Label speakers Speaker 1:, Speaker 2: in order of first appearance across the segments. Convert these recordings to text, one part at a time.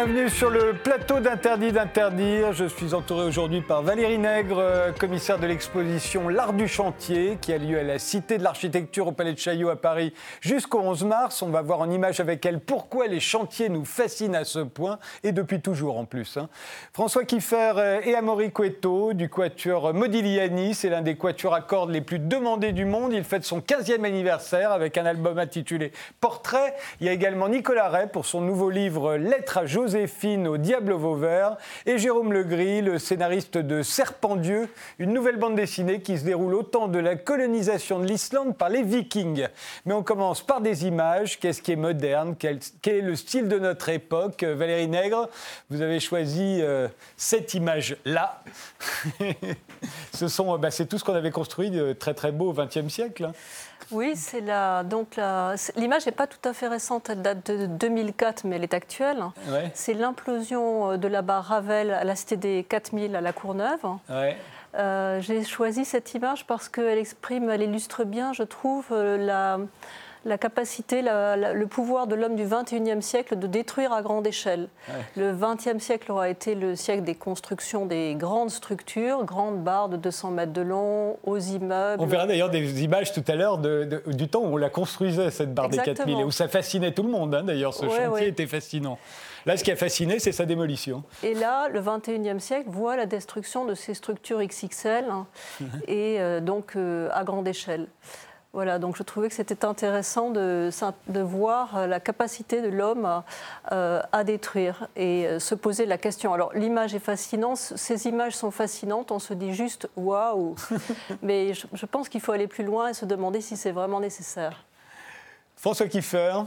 Speaker 1: Bienvenue sur le plateau d'Interdit d'interdire. Je suis entouré aujourd'hui par Valérie Nègre, euh, commissaire de l'exposition L'Art du chantier, qui a lieu à la Cité de l'Architecture au Palais de Chaillot à Paris jusqu'au 11 mars. On va voir en image avec elle pourquoi les chantiers nous fascinent à ce point, et depuis toujours en plus. hein. François Kiffer euh, et Amaury Cueto du quatuor Modigliani, c'est l'un des quatuors à cordes les plus demandés du monde. Il fête son 15e anniversaire avec un album intitulé Portrait. Il y a également Nicolas Ray pour son nouveau livre Lettres à Joséphine au Diable Vauvert et Jérôme Legris, le scénariste de Serpent Dieu, une nouvelle bande dessinée qui se déroule au temps de la colonisation de l'Islande par les Vikings. Mais on commence par des images. Qu'est-ce qui est moderne? Quel, est le style de notre époque? Euh, Valérie Nègre, vous avez choisi euh, cette image-là. Ce sont, euh, bah, c'est tout ce qu'on avait construit de très très beau au XXe siècle.
Speaker 2: Oui, c'est la. Donc la- l'image n'est pas tout à fait récente, elle date de 2004, mais elle est actuelle.
Speaker 1: Ouais.
Speaker 2: C'est l'implosion euh, de la barre Ravel à la Cité des 4000 à la Courneuve.
Speaker 1: Ouais.
Speaker 2: Euh, J'ai choisi cette image parce qu'elle exprime, elle illustre bien, je trouve, euh, la, la capacité, la- la- le pouvoir de l'homme du 21e siècle de détruire à grande échelle. Le 20e siècle aura été le siècle des constructions des grandes structures, grandes barres de 200 mètres de long, aux immeubles.
Speaker 1: On verra d'ailleurs des images tout à l'heure du temps où on la construisait, cette barre des
Speaker 2: Exactement.
Speaker 1: 4000, et où ça fascinait tout le monde. hein, d'ailleurs, ce
Speaker 2: Ouais,
Speaker 1: chantier
Speaker 2: ouais.
Speaker 1: était fascinant. Là, ce qui a fasciné, c'est sa démolition.
Speaker 2: Et là, le 21e siècle voit la destruction de ces structures XXL hein, et euh, donc euh, à grande échelle. Voilà, donc je trouvais que c'était intéressant de, de voir euh, la capacité de l'homme à, euh, à détruire et euh, se poser la question. Alors l'image est fascinante, ces images sont fascinantes, on se dit juste waouh, mais je, je pense qu'il faut aller plus loin et se demander si c'est vraiment nécessaire.
Speaker 1: François Kiffer,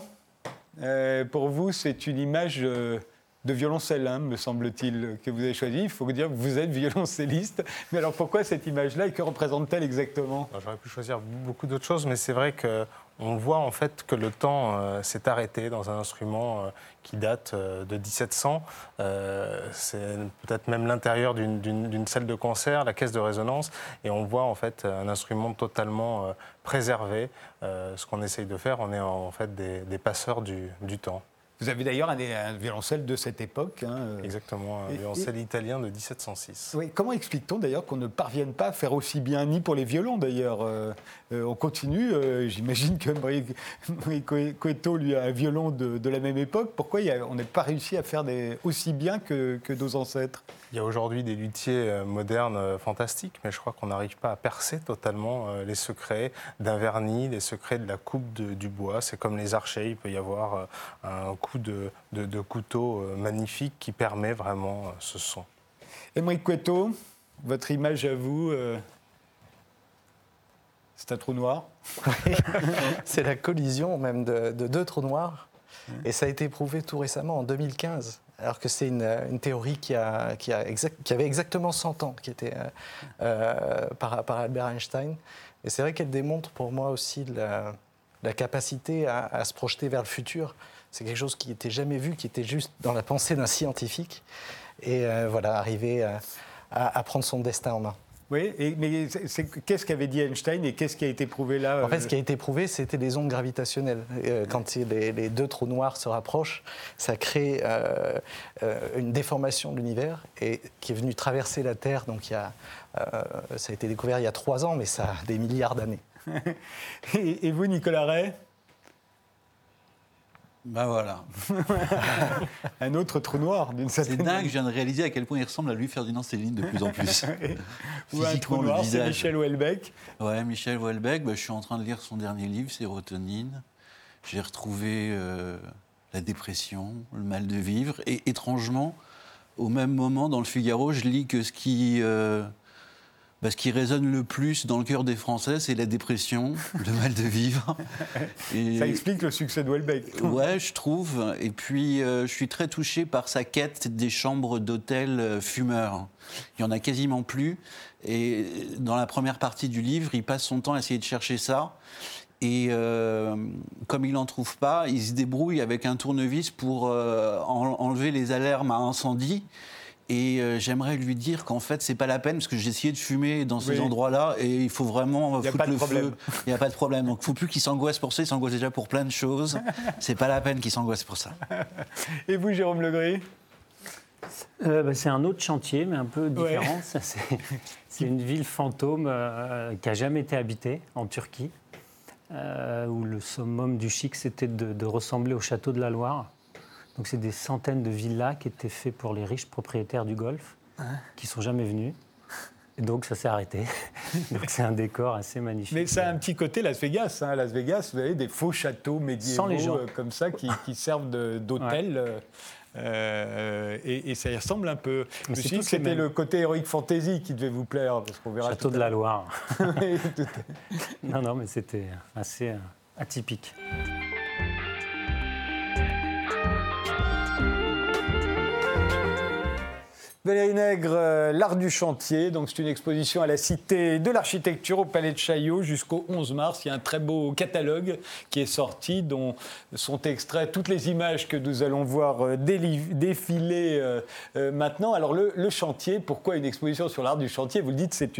Speaker 1: euh, pour vous, c'est une image euh, de violoncelle, hein, me semble-t-il, que vous avez choisie. Il faut dire que vous êtes violoncelliste. Mais alors pourquoi cette image-là et que représente-t-elle exactement?
Speaker 3: J'aurais pu choisir beaucoup d'autres choses, mais c'est vrai qu'on voit en fait que le temps euh, s'est arrêté dans un instrument euh, qui date euh, de 1700. Euh, c'est peut-être même l'intérieur d'une- salle de concert, la caisse de résonance, et on voit en fait un instrument totalement préservé. Ce qu'on essaye de faire, on est en, fait des, passeurs du temps.
Speaker 1: Vous avez d'ailleurs un, un violoncelle de cette époque. hein, euh.
Speaker 3: Exactement, un
Speaker 1: Et-
Speaker 3: violoncelle italien de 1706.
Speaker 1: Oui, comment explique-t-on d'ailleurs qu'on ne parvienne pas à faire aussi bien, ni pour les violons d'ailleurs euh, euh, On continue, euh, j'imagine que Coetto, lui, a un violon de, de la même époque. Pourquoi il y a- on n'a pas réussi à faire des, aussi bien que, que nos ancêtres?
Speaker 3: Il y a aujourd'hui des luthiers modernes fantastiques, mais je crois qu'on n'arrive pas à percer totalement les secrets d'un vernis, les secrets de la coupe de- du bois. C'est comme les archers, il peut y avoir un coup de, de- de couteau euh, magnifique qui permet vraiment euh, ce son.
Speaker 1: Émeric Coetto, votre image à vous, euh, c'est un trou noir
Speaker 4: C'est la collision même de, de deux trous noirs. Et ça a été prouvé tout récemment, en 2015. Alors que c'est une, une théorie qui, a, qui, a exact- qui avait exactement 100 ans, qui était euh, par, par Albert Einstein. Et c'est vrai qu'elle démontre pour moi aussi la, la capacité à, à se projeter vers le futur. C'est quelque chose qui n'était jamais vu, qui était juste dans la pensée d'un scientifique. Et euh, voilà, arriver à, à- prendre son destin en main.
Speaker 1: Oui, et- mais qu'est-ce qu'avait dit Einstein et qu'est-ce qui a été prouvé là
Speaker 4: En fait,
Speaker 1: euh,
Speaker 4: ce qui a été prouvé, c'était les ondes gravitationnelles. Euh, Quand les, les deux trous noirs se rapprochent, ça crée euh, euh, une déformation de l'univers et qui est venue traverser la Terre. Donc, il y a, euh, ça a été découvert il y a trois ans, mais ça a des milliards d'années.
Speaker 1: et, et vous, Nicolas Ray?
Speaker 5: Ben voilà.
Speaker 1: Un autre trou noir, d'une
Speaker 5: C'est
Speaker 1: certaine
Speaker 5: dingue, je viens de réaliser à quel point il ressemble à lui Ferdinand Céline de plus en plus.
Speaker 1: Ou un trou noir, c'est. Michel Houellebecq.
Speaker 5: Ouais, Michel Houellebecq, bah, je suis en train de lire son dernier livre, Sérotonine. J'ai retrouvé euh, la dépression, le mal de vivre. Et étrangement, au même moment, dans le Figaro, je lis que ce qui, euh, bah, ce qui résonne le plus dans le cœur des Français, c'est la dépression, le mal de vivre. Et-
Speaker 1: Ça explique le succès de Houellebecq.
Speaker 5: Ouais, je trouve. Et puis, euh, je suis très touché par sa quête des chambres d'hôtel euh, fumeurs. Il y en a quasiment plus. Et dans la première partie du livre, il passe son temps à essayer de chercher ça. Et euh, comme il n'en trouve pas, il se débrouille avec un tournevis pour euh, en- enlever les alarmes à incendie. Et euh, j'aimerais lui dire qu'en fait, c'est pas la peine, parce que j'ai essayé de fumer dans ces
Speaker 1: Oui.
Speaker 5: endroits-là, et il faut vraiment
Speaker 1: Y a
Speaker 5: foutre
Speaker 1: pas de
Speaker 5: le
Speaker 1: problème.
Speaker 5: feu. Il n'y a pas de problème. Donc, il faut plus qu'il s'angoisse pour ça. Il s'angoisse déjà pour plein de choses. C'est pas la peine qu'il s'angoisse pour ça.
Speaker 1: Et vous, Jérôme Legris?
Speaker 6: Euh, bah, c'est un autre chantier, mais un peu différent. C'est, c'est une ville fantôme euh, qui n'a jamais été habitée en Turquie, euh, où le summum du chic, c'était de, de ressembler au château de la Loire. Donc, c'est des centaines de villas qui étaient faits pour les riches propriétaires du Golfe, qui sont jamais venus. Et donc, ça s'est arrêté. donc, c'est un décor assez magnifique.
Speaker 1: Mais ça a un petit côté Las Vegas. Hein. Las Vegas, vous avez des faux châteaux médiévaux
Speaker 6: les gens.
Speaker 1: euh, comme ça qui, qui servent de- d'hôtel. euh, euh, et, et ça y ressemble un peu. Je me
Speaker 6: c'est
Speaker 1: suis dit que
Speaker 6: tous les
Speaker 1: c'était le côté Heroic Fantasy qui devait vous plaire, parce qu'on verra
Speaker 6: Château de la Loire. non, non, mais c'était assez atypique.
Speaker 1: Valérie Nègre, euh, l'art du chantier. Donc c'est une exposition à la Cité de l'Architecture au Palais de Chaillot jusqu'au 11 mars. Il y a un très beau catalogue qui est sorti, dont sont extraits toutes les images que nous allons voir euh, défiler euh, maintenant. Alors le, chantier, pourquoi une exposition sur l'art du chantier? Vous le dites, c'est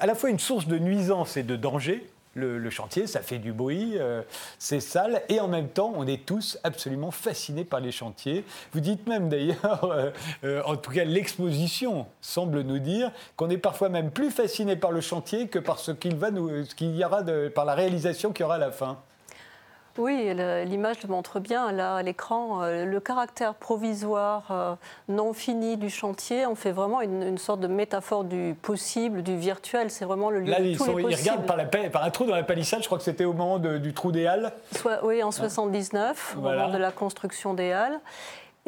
Speaker 1: à la fois une source de nuisance et de danger. Le, chantier, ça fait du bruit, euh, c'est sale, et en même temps, on est tous absolument fascinés par les chantiers. Vous dites même d'ailleurs, euh, euh, en tout cas l'exposition semble nous dire qu'on est parfois même plus fasciné par le chantier que par ce qu'il va nous, ce qu'il y aura de, par la réalisation qu'il y aura à la fin.
Speaker 2: Oui, l'image le montre bien là à l'écran. euh, Le caractère provisoire, euh, non fini du chantier, on fait vraiment une, une sorte de métaphore du possible, du virtuel. C'est vraiment le lieu
Speaker 1: Là,
Speaker 2: de
Speaker 1: ils,
Speaker 2: tous
Speaker 1: sont-
Speaker 2: les
Speaker 1: ils
Speaker 2: possibles.
Speaker 1: regardent par, la, pa- par un trou dans la palissade, je crois que c'était au moment de- du trou des Halles.
Speaker 2: Soit, oui, en 79, au moment de la construction des halles.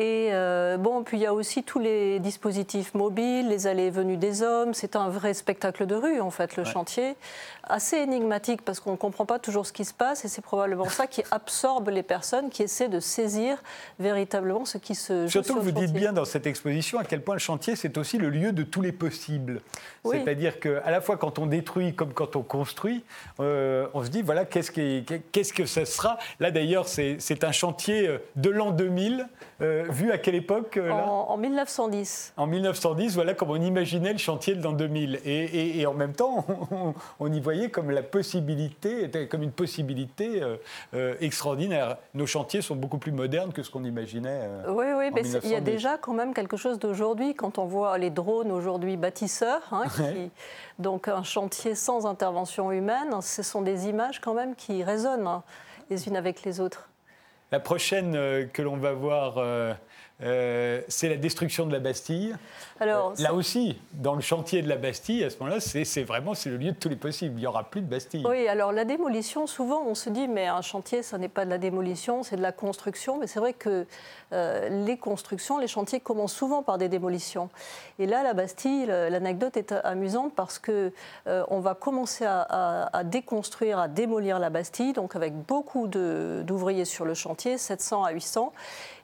Speaker 2: Et euh, bon, puis il y a aussi tous les dispositifs mobiles, les allées et venues des hommes. C'est un vrai spectacle de rue, en fait, le chantier. Assez énigmatique parce qu'on ne comprend pas toujours ce qui se passe et c'est probablement ça qui absorbe les personnes qui essaient de saisir véritablement ce qui se joue
Speaker 1: Surtout
Speaker 2: sur
Speaker 1: que vous dites bien dans cette exposition à quel point le chantier, c'est aussi le lieu de tous les possibles.
Speaker 2: Oui.
Speaker 1: C'est-à-dire qu'à la fois quand on détruit comme quand on construit, euh, on se dit, voilà, qu'est-ce, qui- qu'est-ce que ça sera? Là, d'ailleurs, c'est, c'est un chantier euh, de l'an 2000, euh, vu à quelle époque euh, là
Speaker 2: En, en 1910.
Speaker 1: en 1910, voilà comme on imaginait le chantier de l'an 2000. Et, et- et en même temps, on, on y voyait comme la possibilité, comme une possibilité euh, extraordinaire. Nos chantiers sont beaucoup plus modernes que ce qu'on imaginait.
Speaker 2: Oui, oui, mais il y a
Speaker 1: 1910.
Speaker 2: déjà quand même quelque chose d'aujourd'hui quand on voit les drones aujourd'hui bâtisseurs, hein, qui- donc un chantier sans intervention humaine, ce sont des images quand même qui résonnent hein, les unes avec les autres.
Speaker 1: La prochaine euh, que l'on va voir, euh, euh, c'est la destruction de la Bastille.
Speaker 2: Alors,
Speaker 1: Là aussi, dans le chantier de la Bastille, à ce moment-là, c'est vraiment c'est le lieu de tous les possibles. Il n'y aura plus de Bastille.
Speaker 2: Oui, alors la démolition, souvent on se dit, mais un chantier, ça n'est pas de la démolition, c'est de la construction. Mais c'est vrai que les constructions, les chantiers commencent souvent par des démolitions. Et là, la Bastille, le- l'anecdote est amusante parce que euh, on va commencer à, déconstruire, à démolir la Bastille, donc avec beaucoup d'ouvriers sur le chantier, 700 à 800.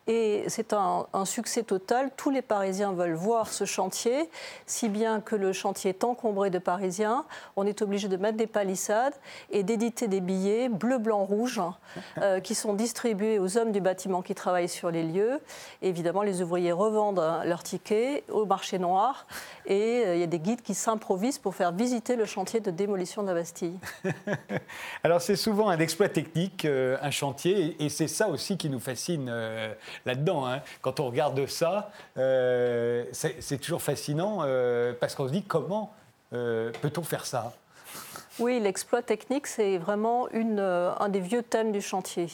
Speaker 2: Et c'est un, succès total. Tous les Parisiens veulent voir ce chantier, si bien que le chantier est encombré de Parisiens. On est obligé de mettre des palissades et d'éditer des billets bleu, blanc, rouge euh, qui sont distribués aux hommes du bâtiment qui travaillent sur les lieux. Évidemment, les ouvriers revendent hein, leurs tickets au marché noir et euh, il y a des guides qui s'improvisent pour faire visiter le chantier de démolition de la Bastille.
Speaker 1: Alors c'est souvent un exploit technique, euh, un chantier, et, c'est ça aussi qui nous fascine euh, là-dedans. hein. Quand on regarde ça, c'est toujours fascinant parce qu'on se dit comment peut-on faire ça?
Speaker 2: Oui, l'exploit technique, c'est vraiment euh, un des vieux thèmes du chantier.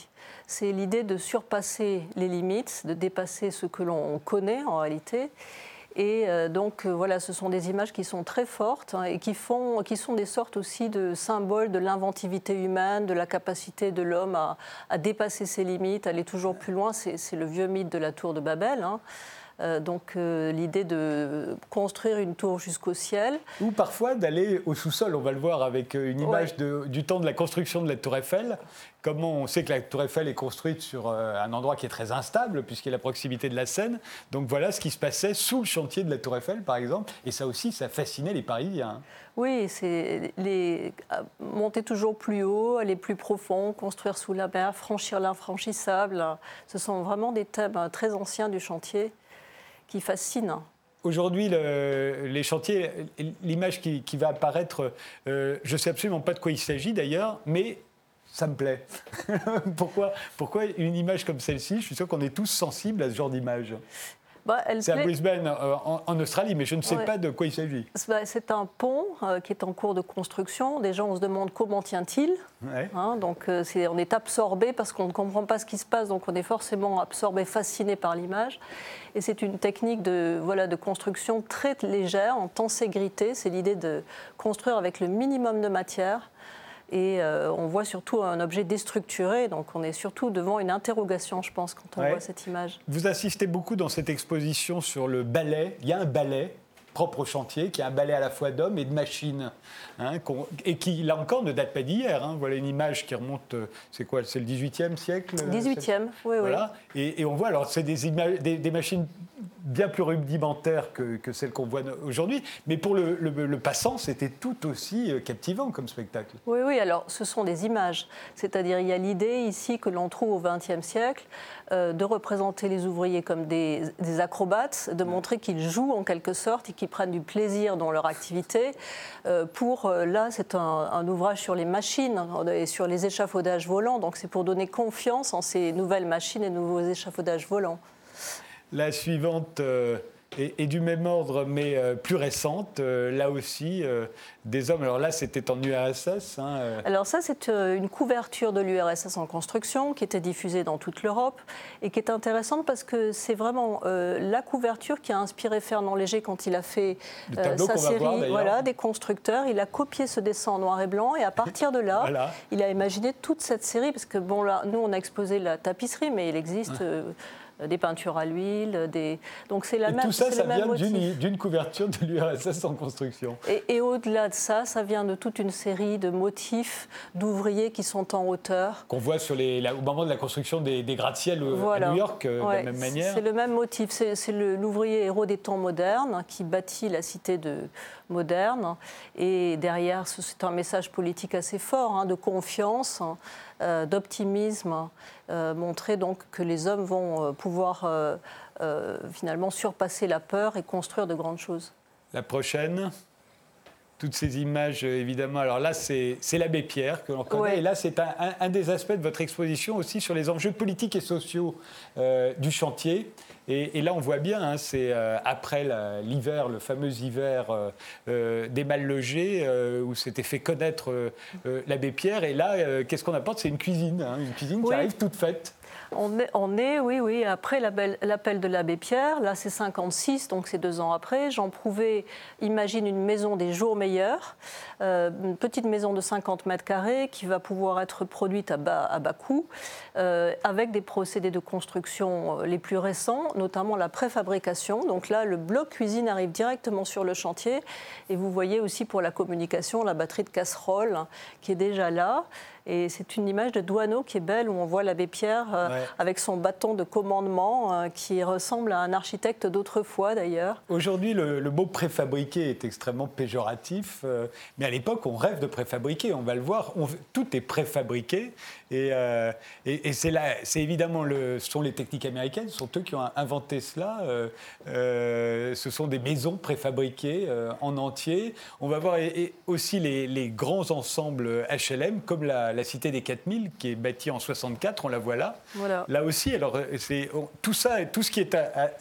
Speaker 2: C'est l'idée de surpasser les limites, de dépasser ce que l'on connaît en réalité. Et euh, donc euh, voilà, ce sont des images qui sont très fortes hein, et qui, font, qui sont des sortes aussi de symboles de l'inventivité humaine, de la capacité de l'homme à, dépasser ses limites, aller toujours plus loin. C'est c'est le vieux mythe de la tour de Babel. hein. Euh, donc euh, l'idée de construire une tour jusqu'au ciel.
Speaker 1: Ou parfois d'aller au sous-sol. On va le voir avec euh, une image de- du temps de la construction de la Tour Eiffel. Comment on sait que la Tour Eiffel est construite sur un endroit qui est très instable, puisqu'il est à la proximité de la Seine. Donc voilà ce qui se passait sous le chantier de la Tour Eiffel, par exemple. Et ça aussi, ça fascinait les Parisiens. hein.
Speaker 2: Oui, c'est les monter toujours plus haut, aller plus profond, construire sous la mer, franchir l'infranchissable. Ce sont vraiment des thèmes euh, très anciens du chantier qui fascine.
Speaker 1: Aujourd'hui, les chantiers, l'image qui, va apparaître, euh, je ne sais absolument pas de quoi il s'agit d'ailleurs, mais ça me plaît. pourquoi, pourquoi une image comme celle-ci? Je suis sûr qu'on est tous sensibles à ce genre d'image. Bah, c'est à Brisbane, euh, en, Australie, mais je ne sais pas de quoi il s'agit.
Speaker 2: Bah, c'est un pont euh, qui est en cours de construction. Déjà, on se demande comment tient-il. Hein, donc, euh, on est absorbé parce qu'on ne comprend pas ce qui se passe, donc on est forcément absorbé, fasciné par l'image. Et c'est une technique de, voilà, de construction très légère, en tenségrité. C'est l'idée de construire avec le minimum de matière et euh, on voit surtout un objet déstructuré, donc on est surtout devant une interrogation, je pense, quand on voit cette image.
Speaker 1: Vous insistez beaucoup dans cette exposition sur le ballet. Il y a un ballet propre au chantier, qui est un ballet à la fois d'hommes et de machines, hein, et qui, là encore, ne date pas d'hier. Hein. Voilà une image qui remonte, euh, c'est quoi C'est le 18e siècle
Speaker 2: 18e, oui,
Speaker 1: voilà. oui. Et, on voit, alors, c'est des, des, des, machines bien plus rudimentaires que, que celles qu'on voit aujourd'hui, mais pour le, le, passant, c'était tout aussi euh, captivant comme spectacle.
Speaker 2: Oui, oui, alors ce sont des images. C'est-à-dire, il y a l'idée ici que l'on trouve au XXe siècle euh, de représenter les ouvriers comme des, des acrobates, de montrer qu'ils jouent en quelque sorte et qui prennent du plaisir dans leur activité. Euh, pour, là, c'est un, ouvrage sur les machines et sur les échafaudages volants. Donc c'est pour donner confiance en ces nouvelles machines et nouveaux échafaudages volants.
Speaker 1: La suivante, euh, et, du même ordre, mais euh, plus récente, euh, là aussi, des hommes. Alors là, c'était en URSS. Hein,
Speaker 2: Alors ça, c'est une couverture de l'URSS en construction qui était diffusée dans toute l'Europe et qui est intéressante parce que c'est vraiment la couverture qui a inspiré Fernand Léger quand il a fait sa série voilà, des constructeurs. Il a copié ce dessin en noir et blanc et à partir de là, il a imaginé toute cette série parce que bon là, nous on a exposé la tapisserie, mais il existe des peintures à l'huile, des...
Speaker 1: donc c'est la et même. Tout ça, ça vient d'une couverture de l'URSS en construction.
Speaker 2: Et, au-delà de ça, ça vient de toute une série de motifs d'ouvriers qui sont en hauteur.
Speaker 1: Qu'on voit sur les, au moment de la construction des, des gratte-ciel à New York, euh, de la même manière.
Speaker 2: C'est le même motif. C'est l'ouvrier héros des temps modernes qui bâtit la cité de moderne. Et derrière, c'est un message politique assez fort, hein, de confiance. Hein, euh, d'optimisme, euh, montrer donc que les hommes vont euh, pouvoir finalement surpasser la peur et construire de grandes choses.
Speaker 1: La prochaine? Toutes ces images, évidemment. Alors là, c'est l'abbé Pierre que l'on connaît. Et là, c'est un, des aspects de votre exposition aussi sur les enjeux politiques et sociaux du chantier. Et, là, on voit bien, hein, c'est euh, après l'hiver, le fameux hiver euh, euh, des mal logés, où s'était fait connaître l'abbé Pierre. Et là, qu'est-ce qu'on apporte? C'est une cuisine, hein, une cuisine qui arrive toute faite.
Speaker 2: On est, oui, oui, après l'appel de l'abbé Pierre, là c'est 56, donc c'est deux ans après. Jean Prouvé imagine une maison des jours meilleurs, euh, une petite maison de 50 mètres carrés qui va pouvoir être produite à bas, à bas coût, euh, avec des procédés de construction euh, les plus récents, notamment la préfabrication. Donc là, le bloc cuisine arrive directement sur le chantier, et vous voyez aussi pour la communication la batterie de casserole hein, qui est déjà là. Et c'est une image de Douaneau qui est belle, où on voit l'abbé Pierre euh, avec son bâton de commandement, euh, qui ressemble à un architecte d'autrefois d'ailleurs.
Speaker 1: Aujourd'hui, le, mot préfabriqué est extrêmement péjoratif, euh, mais à l'époque, on rêve de préfabriquer, on va le voir, tout est préfabriqué. Et, et, c'est, c'est évidemment, le, ce sont les techniques américaines, ce sont eux qui ont inventé cela. ce sont des maisons préfabriquées en entier. On va voir aussi les, les grands ensembles HLM, comme la, la, cité des 4000 qui est bâtie en 64, on la voit là. Là aussi, alors c'est tout ça, tout ce qui est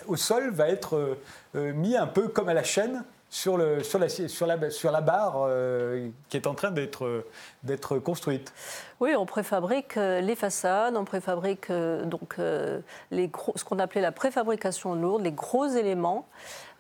Speaker 1: au sol va être euh, euh, mis un peu comme à la chaîne sur, le, sur, la, sur, la, barre euh, qui est en train d'être construite.
Speaker 2: Oui, on préfabrique les façades, on préfabrique donc les ce qu'on appelait la préfabrication lourde, les gros éléments.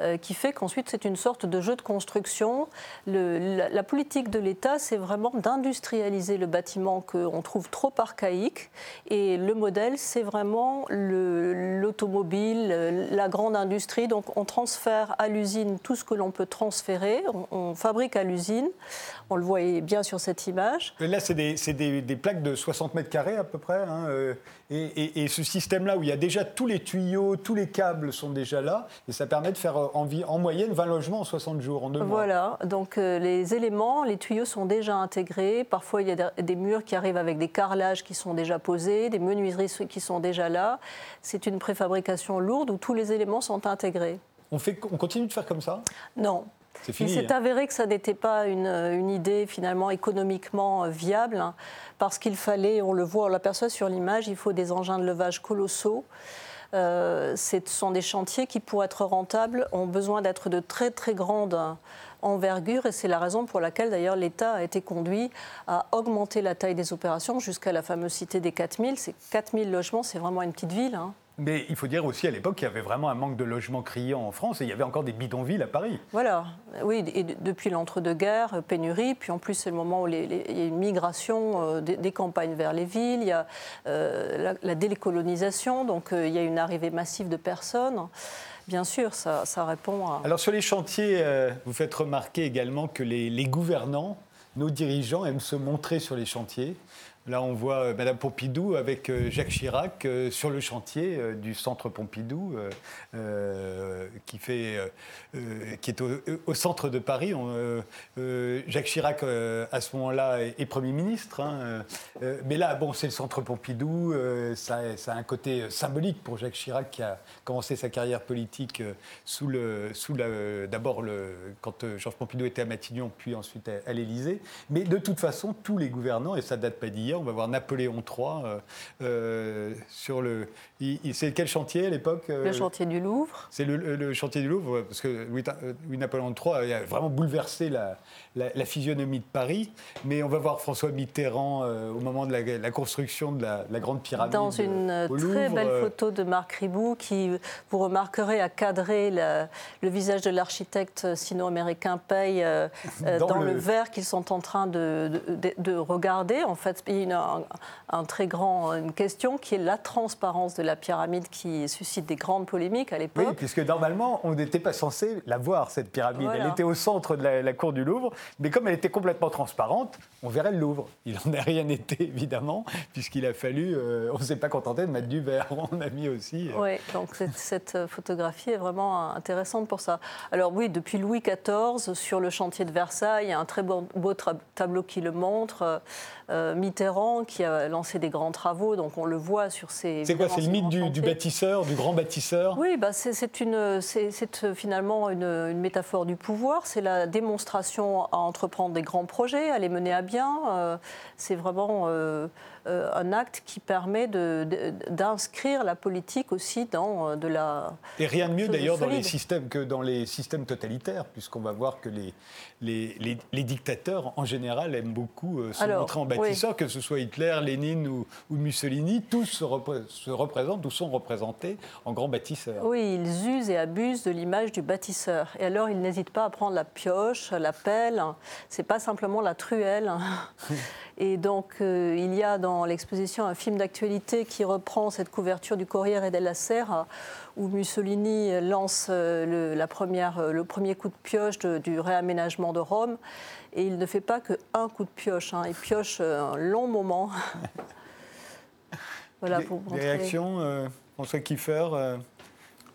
Speaker 2: Euh, qui fait qu'ensuite c'est une sorte de jeu de construction. la, politique de l'État, c'est vraiment d'industrialiser le bâtiment qu'on trouve trop archaïque. Et le modèle, c'est vraiment l'automobile, la grande industrie. Donc on transfère à l'usine tout ce que l'on peut peut transférer. On, fabrique à l'usine. On le voyait bien sur cette image.
Speaker 1: là, c'est des, plaques de 60 mètres carrés à peu près. Hein, euh, et, ce système-là, où il y a déjà tous les tuyaux, tous les câbles sont déjà là, et ça permet de faire euh, en, en moyenne 20 logements en 60 jours, en deux mois.
Speaker 2: Voilà, donc euh, les éléments, les tuyaux sont déjà intégrés. Parfois, il y a des murs qui arrivent avec des carrelages qui sont déjà posés, des menuiseries qui sont déjà là. C'est une préfabrication lourde où tous les éléments sont intégrés.
Speaker 1: On, fait, on continue de faire comme ça?
Speaker 2: Non. Il s'est hein. avéré que ça n'était pas une, idée finalement économiquement euh, viable, hein, parce qu'il fallait, on le voit, on l'aperçoit sur l'image, il faut des engins de levage colossaux. Euh, ce sont des chantiers qui, pour être rentables, ont besoin d'être de très très grande envergure et c'est la raison pour laquelle d'ailleurs l'État a été conduit à augmenter la taille des opérations jusqu'à la fameuse cité des 4000. Ces 4000 logements, c'est vraiment une petite ville. Hein.
Speaker 1: Mais il faut dire aussi à l'époque qu'il y avait vraiment un manque de logements criant en France et il y avait encore des bidonvilles à Paris.
Speaker 2: Voilà, oui, et depuis l'entre-deux-guerres, euh, pénurie, puis en plus c'est le moment où il y a une migration euh, des, campagnes vers les villes, il y a euh, la, décolonisation, donc il y a une arrivée massive de personnes. Bien sûr, ça, répond à...
Speaker 1: Alors sur les chantiers, vous faites remarquer également que les gouvernants, nos dirigeants aiment se montrer sur les chantiers. Là, on voit euh, Madame Pompidou avec euh, Jacques Chirac euh, sur le chantier du centre Pompidou, qui, est au, centre de Paris. Jacques Chirac, à ce moment-là, est, Premier ministre. Hein, mais là, bon, c'est le centre Pompidou. Ça, a un côté symbolique pour Jacques Chirac, qui a commencé sa carrière politique sous le, d'abord quand Georges Pompidou était à Matignon, puis ensuite à, l'Élysée. Mais de toute façon, tous les gouvernants, et ça date pas d'hier, on va voir Napoléon III euh, euh, sur le. C'est quel chantier à l'époque
Speaker 2: euh Le chantier du Louvre.
Speaker 1: C'est le, chantier du Louvre, parce que Louis, Napoléon III a vraiment bouleversé la, la, physionomie de Paris. Mais on va voir François Mitterrand au moment de la, construction de la, Grande Pyramide.
Speaker 2: Dans une très belle photo de Marc Ribou, qui, vous remarquerez, a cadré le visage de l'architecte sino-américain Paye dans, le... verre qu'ils sont en train de, de, de regarder. En fait, un, très grand, une question qui est la transparence de la pyramide qui suscite des grandes polémiques à l'époque.
Speaker 1: Oui, puisque normalement, on n'était pas censé la voir, cette pyramide. Elle était au centre de la, cour du Louvre, mais comme elle était complètement transparente, on verrait le Louvre. Il n'en a rien été, évidemment, puisqu'il a fallu, euh, on ne s'est pas contenté de mettre du verre, on a mis aussi...
Speaker 2: Euh, oui, donc cette, photographie est vraiment intéressante pour ça. Alors oui, depuis Louis XIV, sur le chantier de Versailles, il y a un très beau, beau tableau qui le montre. Euh, Mitterrand qui a lancé des grands travaux, donc on le voit sur ces.
Speaker 1: C'est quoi C'est le mythe du, bâtisseur, du grand bâtisseur?
Speaker 2: Oui, bah c'est une, c'est finalement une, métaphore du pouvoir. C'est la démonstration à entreprendre des grands projets, à les mener à bien. Euh, c'est vraiment euh, euh, un acte qui permet d'inscrire la politique aussi dans euh, de la.
Speaker 1: Et rien de mieux d'ailleurs dans les systèmes que dans les systèmes totalitaires, puisqu'on va voir que les, les, les, dictateurs en général aiment beaucoup euh, se montrer en bâtisseurs, que ce soit Hitler, Lénine ou, Mussolini, tous se, se, représentent ou sont représentés en grands bâtisseurs.
Speaker 2: Oui, ils usent et abusent de l'image du bâtisseur. Et alors ils n'hésitent pas à prendre la pioche, la pelle. C'est pas simplement la truelle. Et donc, euh, il y a dans l'exposition un film d'actualité qui reprend cette couverture du Corriere della Sera, où Mussolini lance euh, le, la première, euh, le premier coup de pioche du réaménagement de Rome. Et il ne fait pas qu'un coup de pioche, hein. il pioche un long moment.
Speaker 1: voilà, pour des, des réactions, François Kiefer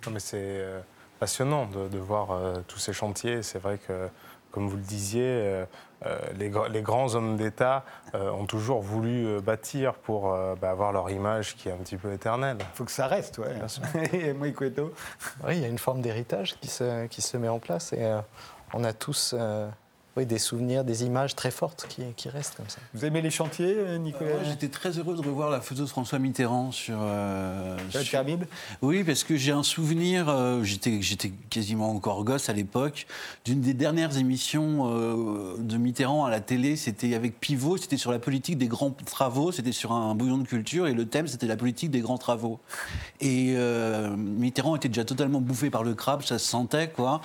Speaker 3: non, mais C'est passionnant de, de voir tous ces chantiers. C'est vrai que, comme vous le disiez, euh, les, grands hommes d'État euh, ont toujours voulu euh, bâtir pour bah, avoir leur image qui est un petit peu éternelle. Il
Speaker 1: faut que ça reste, oui.
Speaker 4: oui, il y a une forme d'héritage qui se, qui se met en place et on a tous oui, des souvenirs, des images très fortes qui, qui, restent comme ça.
Speaker 1: Vous aimez les chantiers, euh, Nicolas
Speaker 5: J'étais très heureux de revoir la photo de François Mitterrand sur. Euh,
Speaker 1: sur...
Speaker 5: Oui, parce que j'ai un souvenir, euh, j'étais quasiment encore gosse à l'époque, d'une des dernières émissions euh, de Mitterrand à la télé. C'était avec Pivot, c'était sur la politique des grands travaux, c'était sur un, bouillon de culture, et le thème c'était la politique des grands travaux. Et Mitterrand était déjà totalement bouffé par le crabe, ça se sentait, quoi.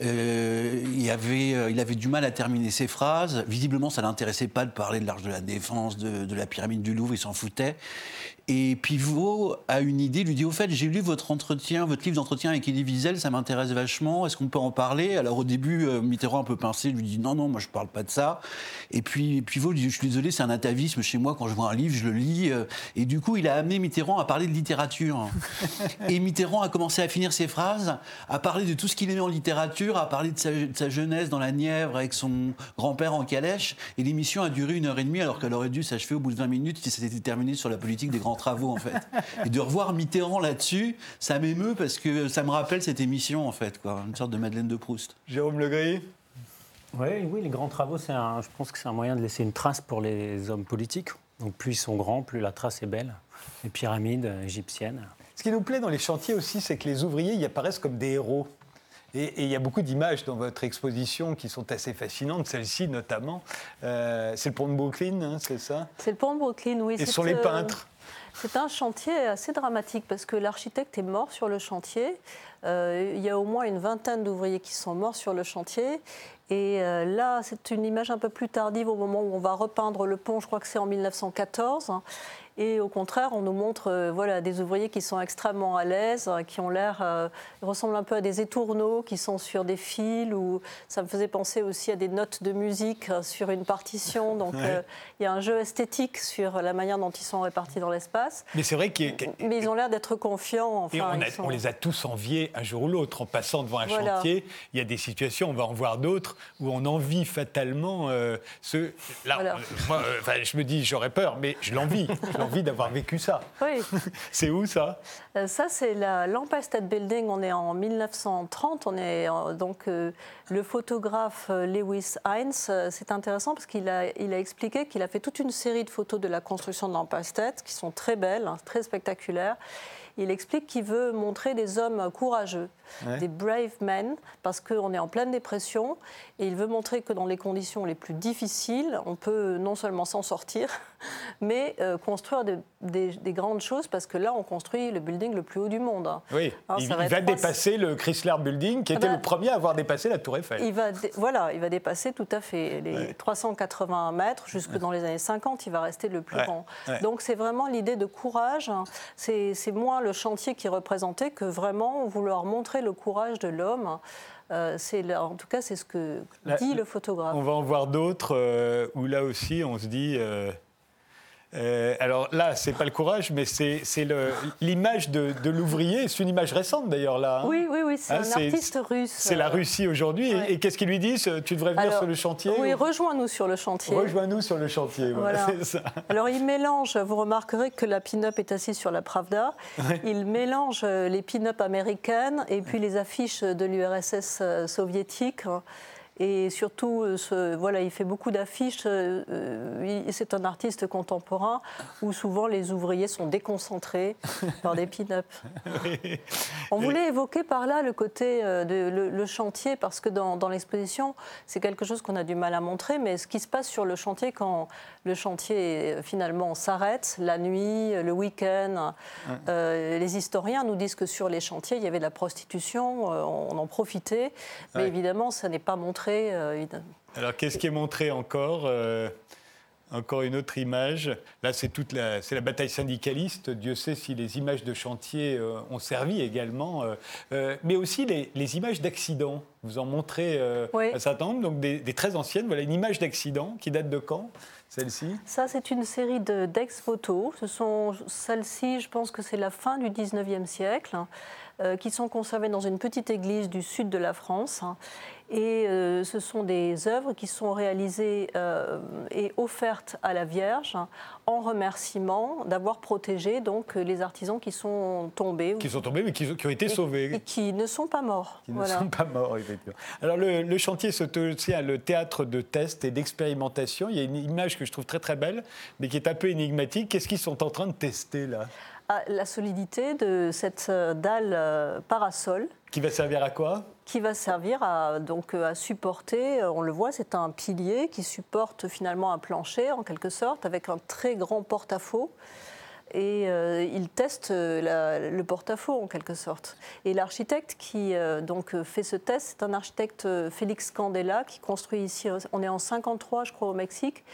Speaker 5: il, avait, il avait du mal à terminé ses phrases. Visiblement, ça l'intéressait pas de parler de l'Arche de la Défense, de, de la pyramide du Louvre, il s'en foutait. Et Pivot a une idée, lui dit au fait, j'ai lu votre entretien, votre livre d'entretien avec Elie Wiesel, ça m'intéresse vachement, est-ce qu'on peut en parler? Alors au début, euh, Mitterrand un peu pincé lui dit non, non, moi je parle pas de ça. Et puis Pivot lui dit, je suis désolé, c'est un atavisme chez moi, quand je vois un livre, je le lis. euh. Et du coup, il a amené Mitterrand à parler de littérature. Et Mitterrand a commencé à finir ses phrases, à parler de tout ce qu'il aimait en littérature, à parler de sa, de sa jeunesse dans la Nièvre avec son grand-père en calèche. Et l'émission a duré une heure et demie alors qu'elle aurait dû s'achever au bout de 20 minutes si c'était terminé sur la politique des grands travaux en fait. Et de revoir Mitterrand là-dessus, ça m'émeut parce que ça me rappelle cette émission en fait, quoi, une sorte de Madeleine de Proust.
Speaker 1: Jérôme Legris
Speaker 6: Oui, oui, les grands travaux, c'est un- je pense que c'est un moyen de laisser une trace pour les hommes politiques. Donc plus ils sont grands, plus la trace est belle. Les pyramides égyptiennes.
Speaker 1: Ce qui nous plaît dans les chantiers aussi, c'est que les ouvriers y apparaissent comme des héros. Et il y a beaucoup d'images dans votre exposition qui sont assez fascinantes, celle-ci notamment. Euh, c'est le pont de Brooklyn, hein, c'est ça?
Speaker 2: C'est le pont de Brooklyn, oui.
Speaker 1: Et ce sont les peintres.
Speaker 2: C'est un chantier assez dramatique parce que l'architecte est mort sur le chantier. Euh, il y a au moins une vingtaine d'ouvriers qui sont morts sur le chantier. Et euh, là, c'est une image un peu plus tardive au moment où on va repeindre le pont. Je crois que c'est en 1914. Et au contraire, on nous montre euh, voilà, des ouvriers qui sont extrêmement à l'aise, qui ont l'air, euh, ils ressemblent un peu à des étourneaux qui sont sur des fils. Ou ça me faisait penser aussi à des notes de musique sur une partition. Donc
Speaker 1: Ouais.
Speaker 2: il y a un jeu esthétique sur la manière dont ils sont répartis dans l'espace.
Speaker 1: Mais c'est vrai qu'il y a-
Speaker 2: Mais ils ont l'air d'être confiants. Enfin,
Speaker 1: Et on, a-
Speaker 2: ils sont-
Speaker 1: on les a tous enviés un jour ou l'autre. En passant devant un
Speaker 2: Voilà.
Speaker 1: chantier, il y a des situations, on va en voir d'autres, où on envie fatalement euh, ce. Là,
Speaker 2: Voilà.
Speaker 1: on- moi, euh, je me dis, j'aurais peur, mais je l'envie. J'ai envie d'avoir vécu ça.
Speaker 2: Oui,
Speaker 1: C'est où ça?
Speaker 2: Euh, ça c'est l'Empire State Building. On est en 1930. On est euh, donc euh, le photographe Lewis euh, C'est intéressant parce qu'il a il a expliqué qu'il a fait toute une série de photos de la construction de l'Empire State qui sont très belles, hein, très spectaculaires. Il explique qu'il veut montrer des hommes courageux,
Speaker 1: Ouais.
Speaker 2: des brave men, parce qu'on est en pleine dépression, et il veut montrer que dans les conditions les plus difficiles, on peut non seulement s'en sortir, mais euh, construire de- des, des grandes choses, parce que là, on construit le building le plus haut du monde.
Speaker 1: Oui, il,
Speaker 2: ça va
Speaker 1: il dépasser le Chrysler Building, qui
Speaker 2: Ah
Speaker 1: était
Speaker 2: bah,
Speaker 1: le premier à avoir dépassé la Tour Eiffel.
Speaker 2: Il va, voilà, il va dépasser tout à fait les
Speaker 1: Ouais.
Speaker 2: 380 mètres jusque dans les années 50. Il va rester le plus grand. Donc c'est vraiment l'idée de courage. hein. C'est c'est moins le chantier qui est représenté que vraiment vouloir montrer le courage de l'homme. Euh, en tout cas, c'est ce que dit le photographe.
Speaker 1: On va en voir d'autres euh, où là aussi on se dit. euh, euh, alors là, c'est pas le courage, mais c'est l'image de, de l'ouvrier. C'est une image récente d'ailleurs là. hein.
Speaker 2: Oui, oui, oui, c'est
Speaker 1: Ah,
Speaker 2: un artiste russe.
Speaker 1: C'est la Russie aujourd'hui. Et-
Speaker 2: ouais.
Speaker 1: Et, qu'est-ce qu'ils lui disent? Tu devrais venir
Speaker 2: alors,
Speaker 1: sur le chantier
Speaker 2: Oui,
Speaker 1: ou-
Speaker 2: rejoins-nous sur le chantier.
Speaker 1: Rejoins-nous sur le chantier. Voilà, ça.
Speaker 2: Alors il mélange, vous remarquerez que la pin-up est assise sur la Pravda, il mélange euh, les pin-up américaines et puis les affiches de l'URSS euh, soviétique. Et surtout, euh, ce- voilà, il fait beaucoup d'affiches. euh, euh, C'est un artiste contemporain où souvent les ouvriers sont déconcentrés par des pin-up. On voulait évoquer par là le côté de le, le chantier parce que dans, dans l'exposition, c'est quelque chose qu'on a du mal à montrer, mais ce qui se passe sur le chantier quand le chantier finalement s'arrête, la nuit, le week-end, euh, les historiens nous disent que sur les chantiers, il y avait de la prostitution, on en profitait, mais évidemment, ça n'est pas montré. Euh.
Speaker 1: Alors qu'est-ce qui est montré encore Euh, Encore une autre image? Là, c'est toute la, c'est la bataille syndicaliste. Dieu sait si les images de chantier euh, ont servi également, euh, euh, mais aussi les, les images d'accidents. Vous en montrez
Speaker 2: Oui.
Speaker 1: certain nombre, donc des, des très anciennes. Voilà une image d'accident qui date de quand Celle-ci?
Speaker 2: Ça, c'est une série de- d'ex-photos. Ce sont celles-ci, je pense que c'est la fin du 19e siècle, hein, qui sont conservées dans une petite église du sud de la France. hein. Et euh, ce sont des œuvres qui sont réalisées euh, et offertes à la Vierge en remerciement d'avoir protégé donc les artisans qui sont tombés
Speaker 1: qui sont tombées, mais qui, qui ont été
Speaker 2: et-
Speaker 1: sauvés.
Speaker 2: et qui ne sont pas morts.
Speaker 1: qui ne sont pas morts, effectivement. Alors, le, le chantier, c'est aussi le théâtre de tests et d'expérimentation. Il y a une image que je trouve très, très belle, mais qui est un peu énigmatique. Qu'est-ce qu'ils sont en train de tester, là?
Speaker 2: Ah, la solidité de cette euh, dalle parasol
Speaker 1: Qui va servir à quoi?
Speaker 2: Qui va servir à, donc, euh, à supporter, euh, on le voit, c'est un pilier qui supporte finalement un plancher en quelque sorte, avec un très grand porte-à-faux. et il teste le porte-à-faux en quelque sorte. Et l'architecte qui donc fait ce test, c'est un architecte Félix Candela qui construit ici, on est en 53 je crois au Mexique,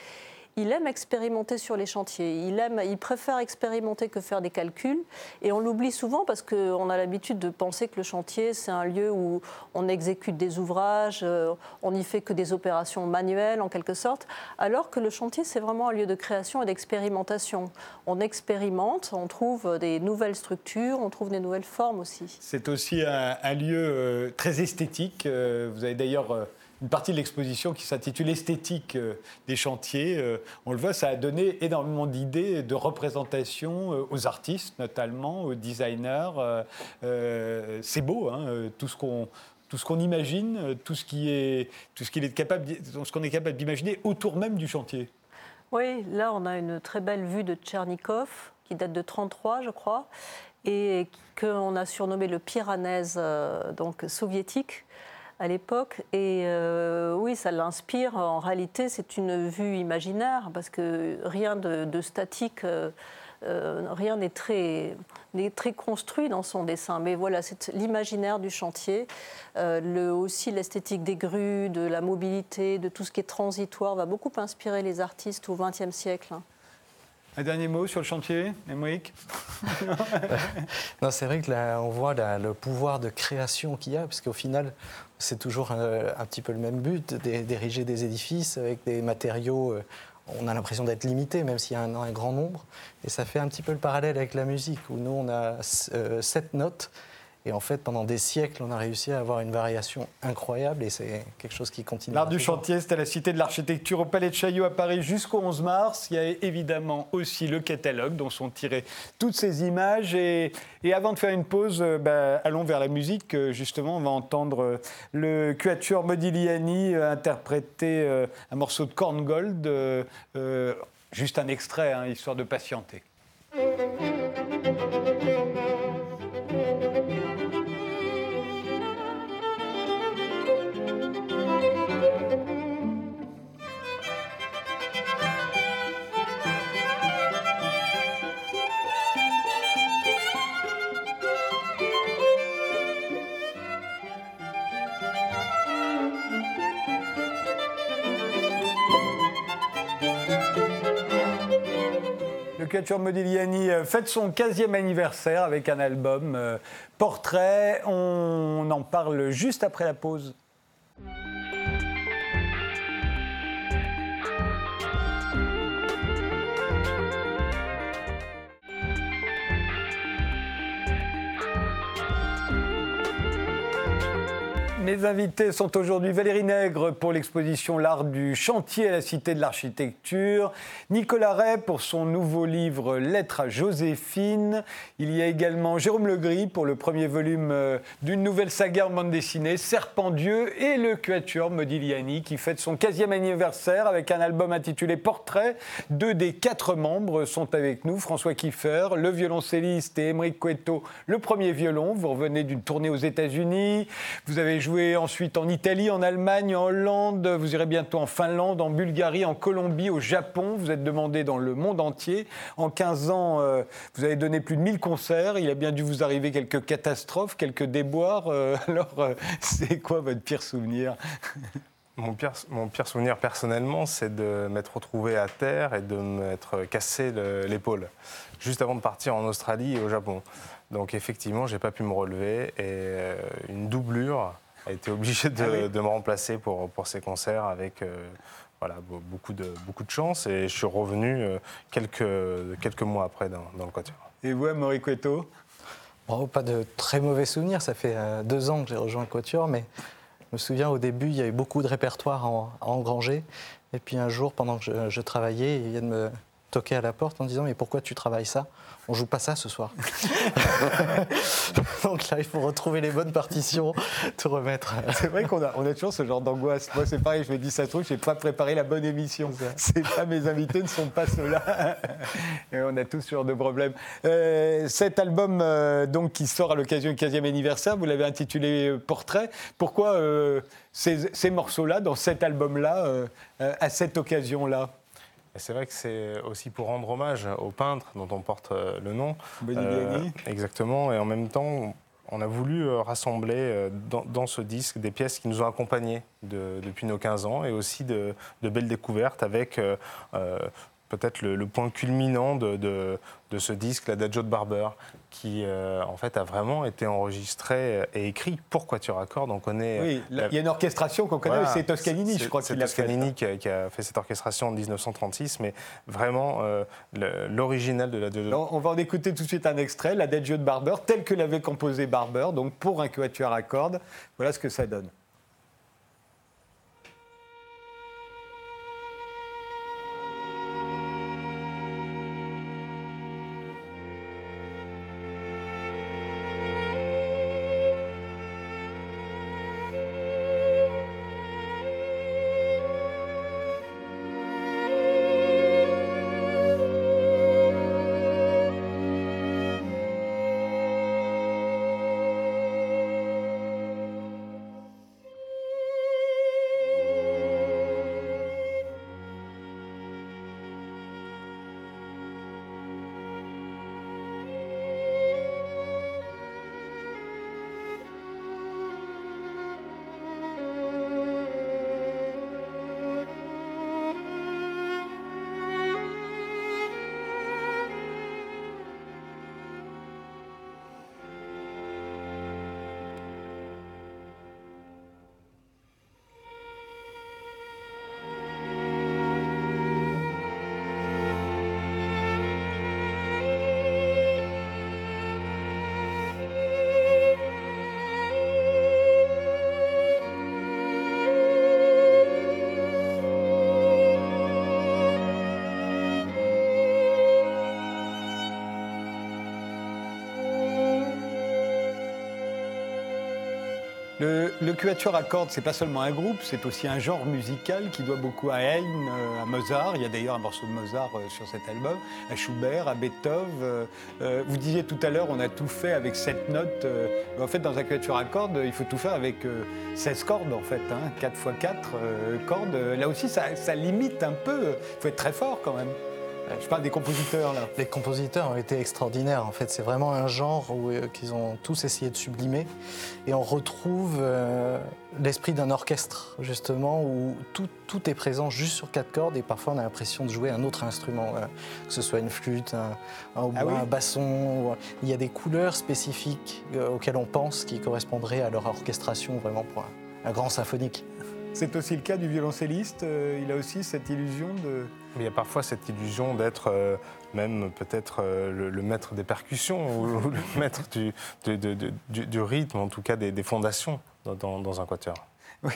Speaker 2: il aime expérimenter sur les chantiers. Il, aime, il préfère expérimenter que faire des calculs. Et on l'oublie souvent parce qu'on a l'habitude de penser que le chantier, c'est un lieu où on exécute des ouvrages, euh, on n'y fait que des opérations manuelles en quelque sorte, alors que le chantier, c'est vraiment un lieu de création et d'expérimentation. On expérimente, on trouve des nouvelles structures, on trouve des nouvelles formes aussi.
Speaker 1: C'est aussi un, lieu euh, très esthétique. Euh, vous avez d'ailleurs une partie de l'exposition qui s'intitule Esthétique euh, des chantiers. Euh, on le voit, ça a donné énormément d'idées de représentation euh, aux artistes, notamment aux designers. C'est beau, hein, tout ce qu'on imagine, tout ce qu'il est capable, ce qu'on est capable d'imaginer autour même du chantier.
Speaker 2: Oui, là on a une très belle vue de Tchernikov qui date de 33, je crois, et qu'on a surnommé le Piranèse soviétique à l'époque. Et euh, oui, ça l'inspire. En réalité, c'est une vue imaginaire parce que rien de, statique, euh, euh, rien n'est très, très construit dans son dessin. Mais voilà, c'est l'imaginaire du chantier. le, aussi l'esthétique des grues, de la mobilité, de tout ce qui est transitoire va beaucoup inspirer les artistes au XXe siècle.
Speaker 1: Un dernier mot sur le chantier, Emmerich
Speaker 4: Non, c'est vrai que là, on voit le pouvoir de création qu'il y a, parce qu'au final, c'est toujours un, petit peu le même but, d'ériger des édifices avec des matériaux. Euh, on a l'impression d'être limité, même s'il y a un, un, grand nombre. Et ça fait un petit peu le parallèle avec la musique, où nous, on a euh, sept notes et en fait, pendant des siècles, on a réussi à avoir une variation incroyable et c'est quelque chose qui continue.
Speaker 1: L'art du chantier, c'est à la Cité de l'Architecture au Palais de Chaillot à Paris jusqu'au 11 mars. Il y a évidemment aussi le catalogue dont sont tirées toutes ces images. Et, avant de faire une pause, euh, bah, allons vers la musique. Euh, justement, on va entendre euh, le Quatuor Modigliani interpréter un morceau de Korngold. juste un extrait, hein, histoire de patienter. Quatuor Modigliani euh, fête son 15e anniversaire avec un album euh, Portrait. On en parle juste après la pause. Mes invités sont aujourd'hui Valérie Nègre pour l'exposition L'art du chantier à la Cité de l'Architecture, Nicolas Ray pour son nouveau livre Lettres à Joséphine. Il y a également Jérôme Legris pour le premier volume euh, d'une nouvelle saga en bande dessinée, Serpent Dieu, et le Quatuor Modigliani qui fête son 15e anniversaire avec un album intitulé Portrait. Deux des quatre membres sont avec nous, François Kiefer, le violoncelliste, et Émeric Cueto, le premier violon. Vous revenez d'une tournée aux États-Unis. Ensuite en Italie, en Allemagne, en Hollande, vous irez bientôt en Finlande, en Bulgarie, en Colombie, au Japon. Vous êtes demandé dans le monde entier. En 15 ans, euh, vous avez donné plus de 1000 concerts. Il a bien dû vous arriver quelques catastrophes, quelques déboires. Euh, alors, euh, c'est quoi votre pire souvenir?
Speaker 3: Mon pire, mon pire, souvenir personnellement, c'est de m'être retrouvé à terre et de m'être cassé l'épaule, juste avant de partir en Australie et au Japon. Donc effectivement, j'ai pas pu me relever et une doublure a été obligé de, ah me remplacer pour, pour ces concerts avec euh, voilà, beaucoup, de, beaucoup de chance. Et je suis revenu euh, quelques, quelques mois après dans, dans le Quatuor.
Speaker 1: Et vous, Maurice Cueto
Speaker 4: Pas de très mauvais souvenirs. Ça fait euh, deux ans que j'ai rejoint le Quatuor, mais je me souviens au début, il y avait beaucoup de répertoires à engranger. Et puis un jour, pendant que je, je travaillais, il vient de me toquer à la porte en disant Mais pourquoi tu travailles ça? On joue pas ça ce soir. Donc là, il faut retrouver les bonnes partitions, tout remettre.
Speaker 1: C'est vrai qu'on a, on a toujours ce genre d'angoisse. Moi, c'est pareil, je me dis Ça se trouve, je n'ai pas préparé la bonne émission. C'est pas mes invités ne sont pas ceux-là. Et on a tous ce genre de problèmes. Euh, cet album, euh, donc, qui sort à l'occasion du 15e anniversaire, vous l'avez intitulé euh, Portrait. Pourquoi ces, ces morceaux-là, dans cet album-là, à cette occasion-là?
Speaker 3: Et c'est vrai que c'est aussi pour rendre hommage au peintre dont on porte euh, le nom. Euh, exactement. Et en même temps, on a voulu euh, rassembler euh, dans, dans ce disque des pièces qui nous ont accompagnés de- depuis nos 15 ans et aussi de, de belles découvertes avec euh, peut-être le, le point culminant de, de- de ce disque, l'Adagio de Barber, qui euh, en fait a vraiment été enregistré et écrit pour Quatuor à cordes. On connaît
Speaker 1: Oui,
Speaker 3: la-
Speaker 1: il y a une orchestration qu'on connaît,
Speaker 3: voilà,
Speaker 1: c'est Toscanini, je crois
Speaker 3: c'est
Speaker 1: l'a fait.
Speaker 3: Toscanini qui a, fait cette orchestration en 1936, mais vraiment euh, l'original de la
Speaker 1: Alors, on va en écouter tout de suite un extrait, l'Adagio de Barber, tel que l'avait composé Barber, donc pour un quatuor à cordes. Voilà ce que ça donne. Le, quatuor à cordes, c'est pas seulement un groupe, c'est aussi un genre musical qui doit beaucoup à Haydn, euh, à Mozart. Il y a d'ailleurs un morceau de Mozart euh, sur cet album, à Schubert, à Beethoven. Euh, vous disiez tout à l'heure, on a tout fait avec sept notes. en fait, dans un quatuor à cordes, il faut tout faire avec euh, 16 cordes, en fait, hein, 4 x 4 cordes. Là aussi, ça limite un peu. Il faut être très fort quand même. Je parle des compositeurs là.
Speaker 4: Les compositeurs ont été extraordinaires. En fait, c'est vraiment un genre où, euh, qu'ils ont tous essayé de sublimer. Et on retrouve euh, l'esprit d'un orchestre, justement, où tout, tout est présent juste sur quatre cordes. Et parfois, on a l'impression de jouer un autre instrument, euh, que ce soit une flûte, un, un hautbois,
Speaker 1: Ah oui
Speaker 4: un basson. Il y a des couleurs spécifiques euh, auxquelles on pense qui correspondraient à leur orchestration, vraiment, pour un, un grand symphonique.
Speaker 1: C'est aussi le cas du violoncelliste. euh, il a aussi cette illusion de.
Speaker 3: Mais il y a parfois cette illusion d'être euh, même peut-être euh, le, le maître des percussions ou, ou le maître du, rythme, en tout cas des, des fondations dans, dans- dans un quatuor.
Speaker 1: Oui.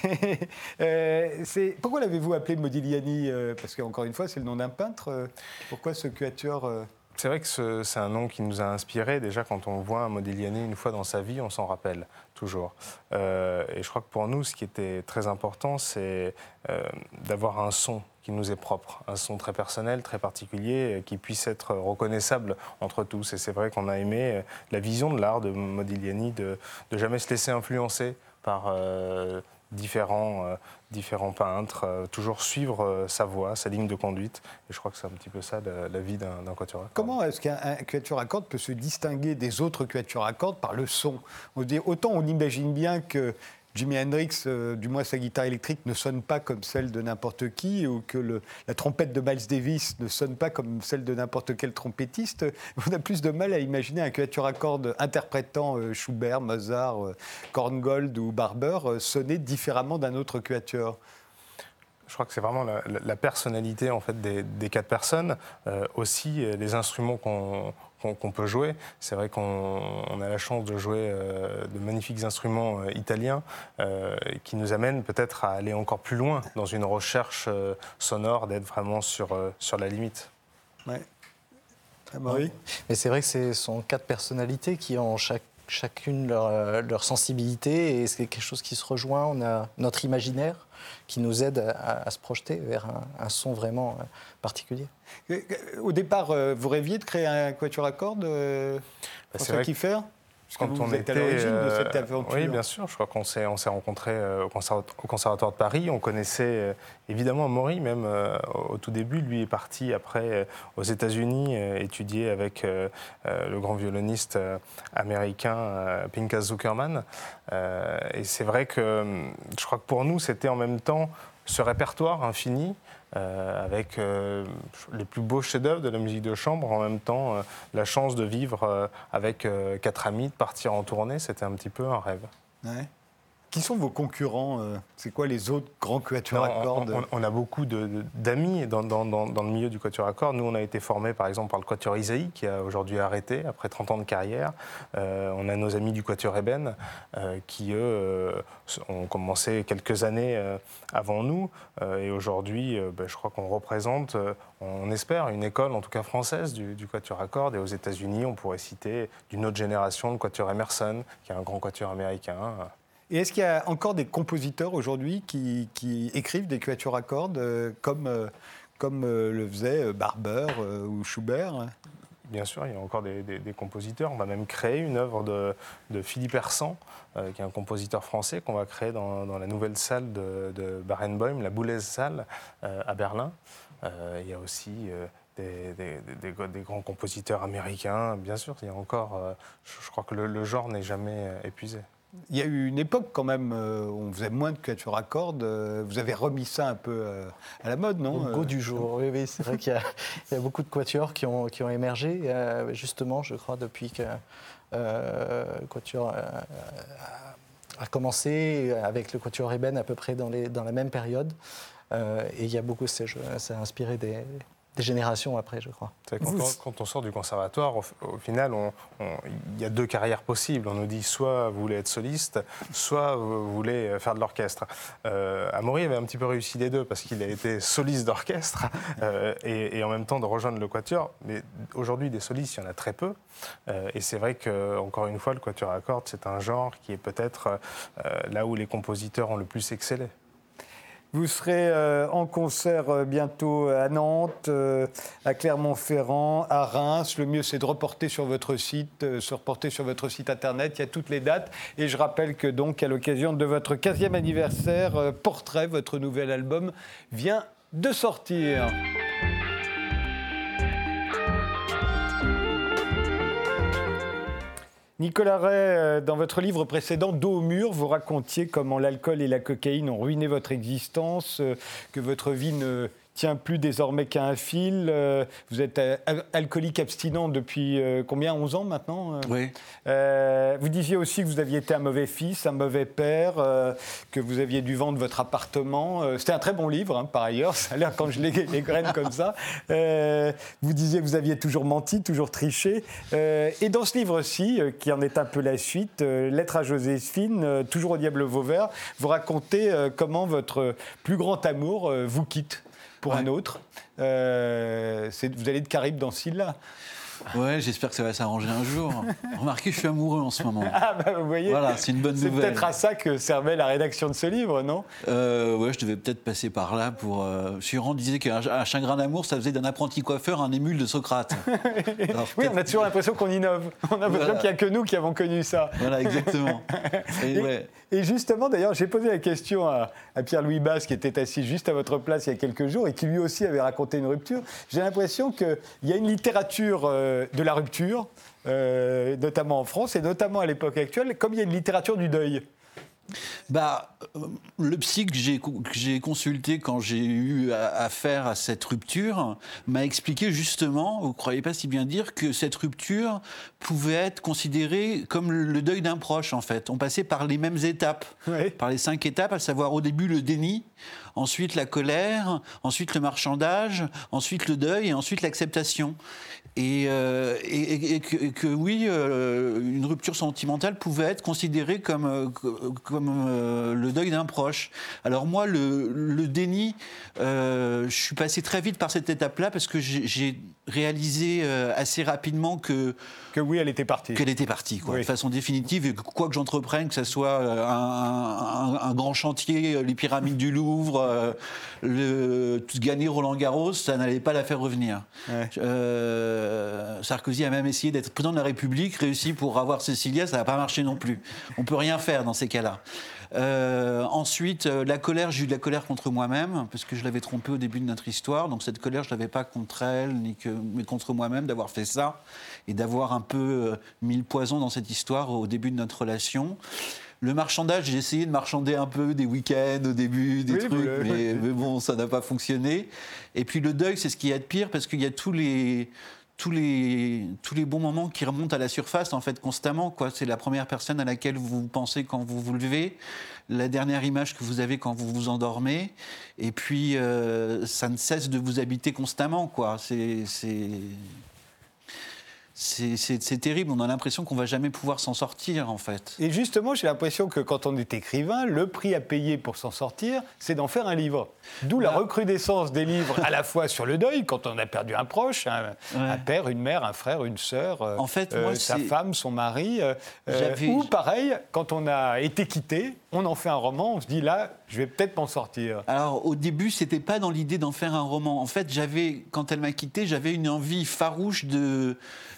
Speaker 1: Euh, Pourquoi l'avez-vous appelé Modigliani Parce qu'encore une fois, c'est le nom d'un peintre. Pourquoi ce quatuor
Speaker 3: C'est vrai que ce- c'est un nom qui nous a inspiré. Déjà, quand on voit un Modigliani une fois dans sa vie, on s'en rappelle toujours. Euh, et je crois que pour nous, ce qui était très important, c'est euh, d'avoir un son qui nous est propre, un son très personnel, très particulier, euh, qui puisse être reconnaissable entre tous. Et c'est vrai qu'on a aimé euh, la vision de l'art de Modigliani, de, de jamais se laisser influencer par euh, différents, différents peintres, toujours suivre sa voie, sa ligne de conduite. Et je crois que c'est un petit peu ça la, la vie d'un quatuor. à.
Speaker 1: Comment est-ce qu'un un quatuor à cordes peut se distinguer des autres quatuors à cordes par le son? Autant on imagine bien que Jimi Hendrix, euh, du moins sa guitare électrique, ne sonne pas comme celle de n'importe qui, ou que la trompette de Miles Davis ne sonne pas comme celle de n'importe quel trompettiste. On a plus de mal à imaginer un quatuor à cordes interprétant euh, Schubert, Mozart, euh, Korngold ou Barber sonner différemment d'un autre quatuor.
Speaker 3: Je crois que c'est vraiment la, personnalité en fait des, quatre personnes, aussi les instruments qu'on qu'on- peut jouer. C'est vrai qu'on on a la chance de jouer euh, de magnifiques instruments euh, italiens euh, qui nous amènent peut-être à aller encore plus loin dans une recherche sonore, d'être vraiment sur, sur la limite.
Speaker 1: Ouais. Ah bah oui.
Speaker 4: Mais c'est vrai que ce sont quatre personnalités qui ont chaque- chacune leur, leur sensibilité et c'est quelque chose qui se rejoint. On a notre imaginaire qui nous aide à, à se projeter vers un, un son vraiment euh, particulier.
Speaker 1: Euh, Au départ, euh, vous rêviez de créer un quatuor à cordes,
Speaker 3: Bah, c'est Vrai que-
Speaker 1: Kiefer quand vous, êtes à l'origine de cette euh, aventure.
Speaker 3: Oui, bien sûr. Je crois qu'on s'est, on s'est rencontrés euh, au, conservatoire de Paris. On connaissait euh, évidemment Maury, même au tout début. Lui est parti après aux États-Unis étudier avec le grand violoniste américain Pinkas Zuckerman. et c'est vrai que je crois que pour nous, c'était en même temps ce répertoire infini euh, avec euh, les plus beaux chefs-d'œuvre de la musique de chambre, en même temps euh, la chance de vivre avec quatre amis, de partir en tournée, c'était un petit peu un rêve.
Speaker 1: Qui sont vos concurrents euh, C'est quoi les autres grands quatuors à cordes
Speaker 3: on, a beaucoup d'amis dans, le milieu du quatuor à cordes. Nous, on a été formés par exemple par le quatuor Isaïe, qui a aujourd'hui arrêté après 30 ans de carrière. Euh, on a nos amis du quatuor Eben, euh, qui eux ont commencé quelques années avant nous. et aujourd'hui, ben, je crois qu'on représente, on espère, une école, en tout cas française, du, du quatuor à cordes. Et aux États-Unis, on pourrait citer d'une autre génération le quatuor Emerson, qui est un grand quatuor américain.
Speaker 1: Et est-ce qu'il y a encore des compositeurs aujourd'hui qui, écrivent des quatuors à cordes euh, comme, euh, comme euh, le faisait Barber ou Schubert?
Speaker 3: Bien sûr, il y a encore des, compositeurs. On va même créer une œuvre de, Philippe Hersan, qui est un compositeur français, qu'on va créer dans, la nouvelle salle de, Barenboim, la Boulez Salle, à Berlin. il y a aussi des, grands compositeurs américains, bien sûr. Il y a encore, je, crois que le genre n'est jamais épuisé.
Speaker 1: Il y a eu une époque quand même euh, où on faisait moins de quatuors à cordes. Euh, vous avez remis ça un peu euh, à la mode, non
Speaker 4: Au goût du jour, oui, oui c'est vrai qu'il y, a beaucoup de quatuors qui ont, qui ont émergé, justement, je crois, depuis que le quatuor a commencé, avec le quatuor Eben à peu près dans, les, dans la même période. et il y a beaucoup, ça a inspiré des, des générations après, je crois.
Speaker 3: Quand, on, sort du conservatoire, au, final, il y a deux carrières possibles. On nous dit soit vous voulez être soliste, soit vous voulez faire de l'orchestre. Euh, Amaury avait un petit peu réussi les deux parce qu'il a été soliste d'orchestre euh, et, en même temps de rejoindre le quatuor. Mais aujourd'hui, des solistes, il y en a très peu. Euh, et c'est vrai que, encore une fois, le quatuor à cordes, c'est un genre qui est peut-être euh, là où les compositeurs ont le plus excellé.
Speaker 1: Vous serez euh, en concert euh, bientôt à Nantes, euh, à Clermont-Ferrand, à Reims. Le mieux, c'est de reporter sur votre site, se reporter sur votre site internet. Il y a toutes les dates. Et je rappelle que donc, à l'occasion de votre 15e anniversaire, Portrait, votre nouvel album, vient de sortir. Nicolas Ray, euh, dans votre livre précédent, Dos au mur, vous racontiez comment l'alcool et la cocaïne ont ruiné votre existence, euh, que votre vie ne tient plus désormais qu'à un fil. Euh, vous êtes euh, alcoolique abstinent depuis euh, combien 11 ans maintenant
Speaker 5: Oui.
Speaker 1: vous disiez aussi que vous aviez été un mauvais fils, un mauvais père, que vous aviez dû vendre votre appartement. C'était un très bon livre, hein, par ailleurs, ça a l'air quand je les, graine comme ça. vous disiez que vous aviez toujours menti, toujours triché. et dans ce livre-ci, qui en est un peu la suite, Lettre à Joséphine, Toujours au diable Vauvert, vous racontez comment votre plus grand amour vous quitte pour un autre. Euh, vous allez de Caraïbes dans là
Speaker 5: Ouais, j'espère que ça va s'arranger un jour. Remarquez, je suis amoureux en ce moment.
Speaker 1: Ah, bah vous voyez.
Speaker 5: Voilà, c'est une bonne nouvelle.
Speaker 1: C'est peut-être à ça que servait la rédaction de ce livre, non?
Speaker 5: Euh, Ouais, je devais peut-être passer par là pour. Euh... Suran disait qu'un chagrin d'amour, ça faisait d'un apprenti coiffeur un émule de Socrate.
Speaker 1: oui, on a toujours l'impression qu'on innove. On a l'impression qu'il n'y a que nous qui avons connu ça.
Speaker 5: Voilà, exactement.
Speaker 1: Et, justement, d'ailleurs, j'ai posé la question à, Pierre-Louis Basse, qui était assis juste à votre place il y a quelques jours et qui lui aussi avait raconté une rupture. J'ai l'impression qu'il y a une littérature. Euh, de la rupture, euh, notamment en France et notamment à l'époque actuelle, comme il y a une littérature du deuil.
Speaker 5: Bah, euh, le psy que j'ai consulté quand j'ai eu affaire à, cette rupture m'a expliqué justement, vous ne croyez pas si bien dire, que cette rupture pouvait être considérée comme le deuil d'un proche en fait. On passait par les mêmes étapes, par les cinq étapes, à savoir au début le déni, ensuite la colère, ensuite le marchandage, ensuite le deuil et ensuite l'acceptation. Et, euh, que, oui, euh, une rupture sentimentale pouvait être considérée comme, euh, comme le deuil d'un proche. Alors moi, le, le déni, je suis passé très vite par cette étape-là parce que j'ai réalisé assez rapidement que
Speaker 1: que oui, elle était partie.
Speaker 5: Qu'elle était partie, quoi,
Speaker 1: Oui.
Speaker 5: de façon définitive. Et que quoi que j'entreprenne, que ce soit un, un- un grand chantier, les pyramides du Louvre, le, gagner Roland Garros, ça n'allait pas la faire revenir.
Speaker 1: Ouais.
Speaker 5: Euh, Sarkozy a même essayé d'être président de la République, réussi pour avoir Cécilia, ça n'a pas marché non plus. On peut rien faire dans ces cas-là. Euh, ensuite, euh, la colère, j'ai eu de la colère contre moi-même, parce que je l'avais trompée au début de notre histoire. Donc cette colère, je ne l'avais pas contre elle, ni que, mais contre moi-même d'avoir fait ça et d'avoir un peu euh, mis le poison dans cette histoire au début de notre relation. Le marchandage, j'ai essayé de marchander un peu des week-ends au début, des
Speaker 1: Oui,
Speaker 5: trucs, mais bon, ça n'a pas fonctionné. Et puis le deuil, c'est ce qu'il y a de pire, parce qu'il y a tous les, tous les, tous les bons moments qui remontent à la surface, en fait, constamment. Quoi. C'est la première personne à laquelle vous pensez quand vous vous levez, la dernière image que vous avez quand vous vous endormez, et puis euh, ça ne cesse de vous habiter constamment. Quoi. C'est, c'est, c'est, terrible, on a l'impression qu'on va jamais pouvoir s'en sortir, en fait.
Speaker 1: Et justement, j'ai l'impression que quand on est écrivain, le prix à payer pour s'en sortir, c'est d'en faire un livre. D'où la
Speaker 5: Bah.
Speaker 1: recrudescence des livres, à la fois sur le deuil, quand on a perdu un proche, un,
Speaker 5: Ouais.
Speaker 1: un père, une mère, un frère, une sœur, euh,
Speaker 5: En fait,
Speaker 1: euh,
Speaker 5: moi,
Speaker 1: sa
Speaker 5: c'est-
Speaker 1: femme, son mari. euh, euh, ou pareil, quand on a été quitté, on en fait un roman, on se dit là, je vais peut-être m'en sortir.
Speaker 5: Alors au début, c'était pas dans l'idée d'en faire un roman. En fait, j'avais, quand elle m'a quitté, j'avais une envie farouche de,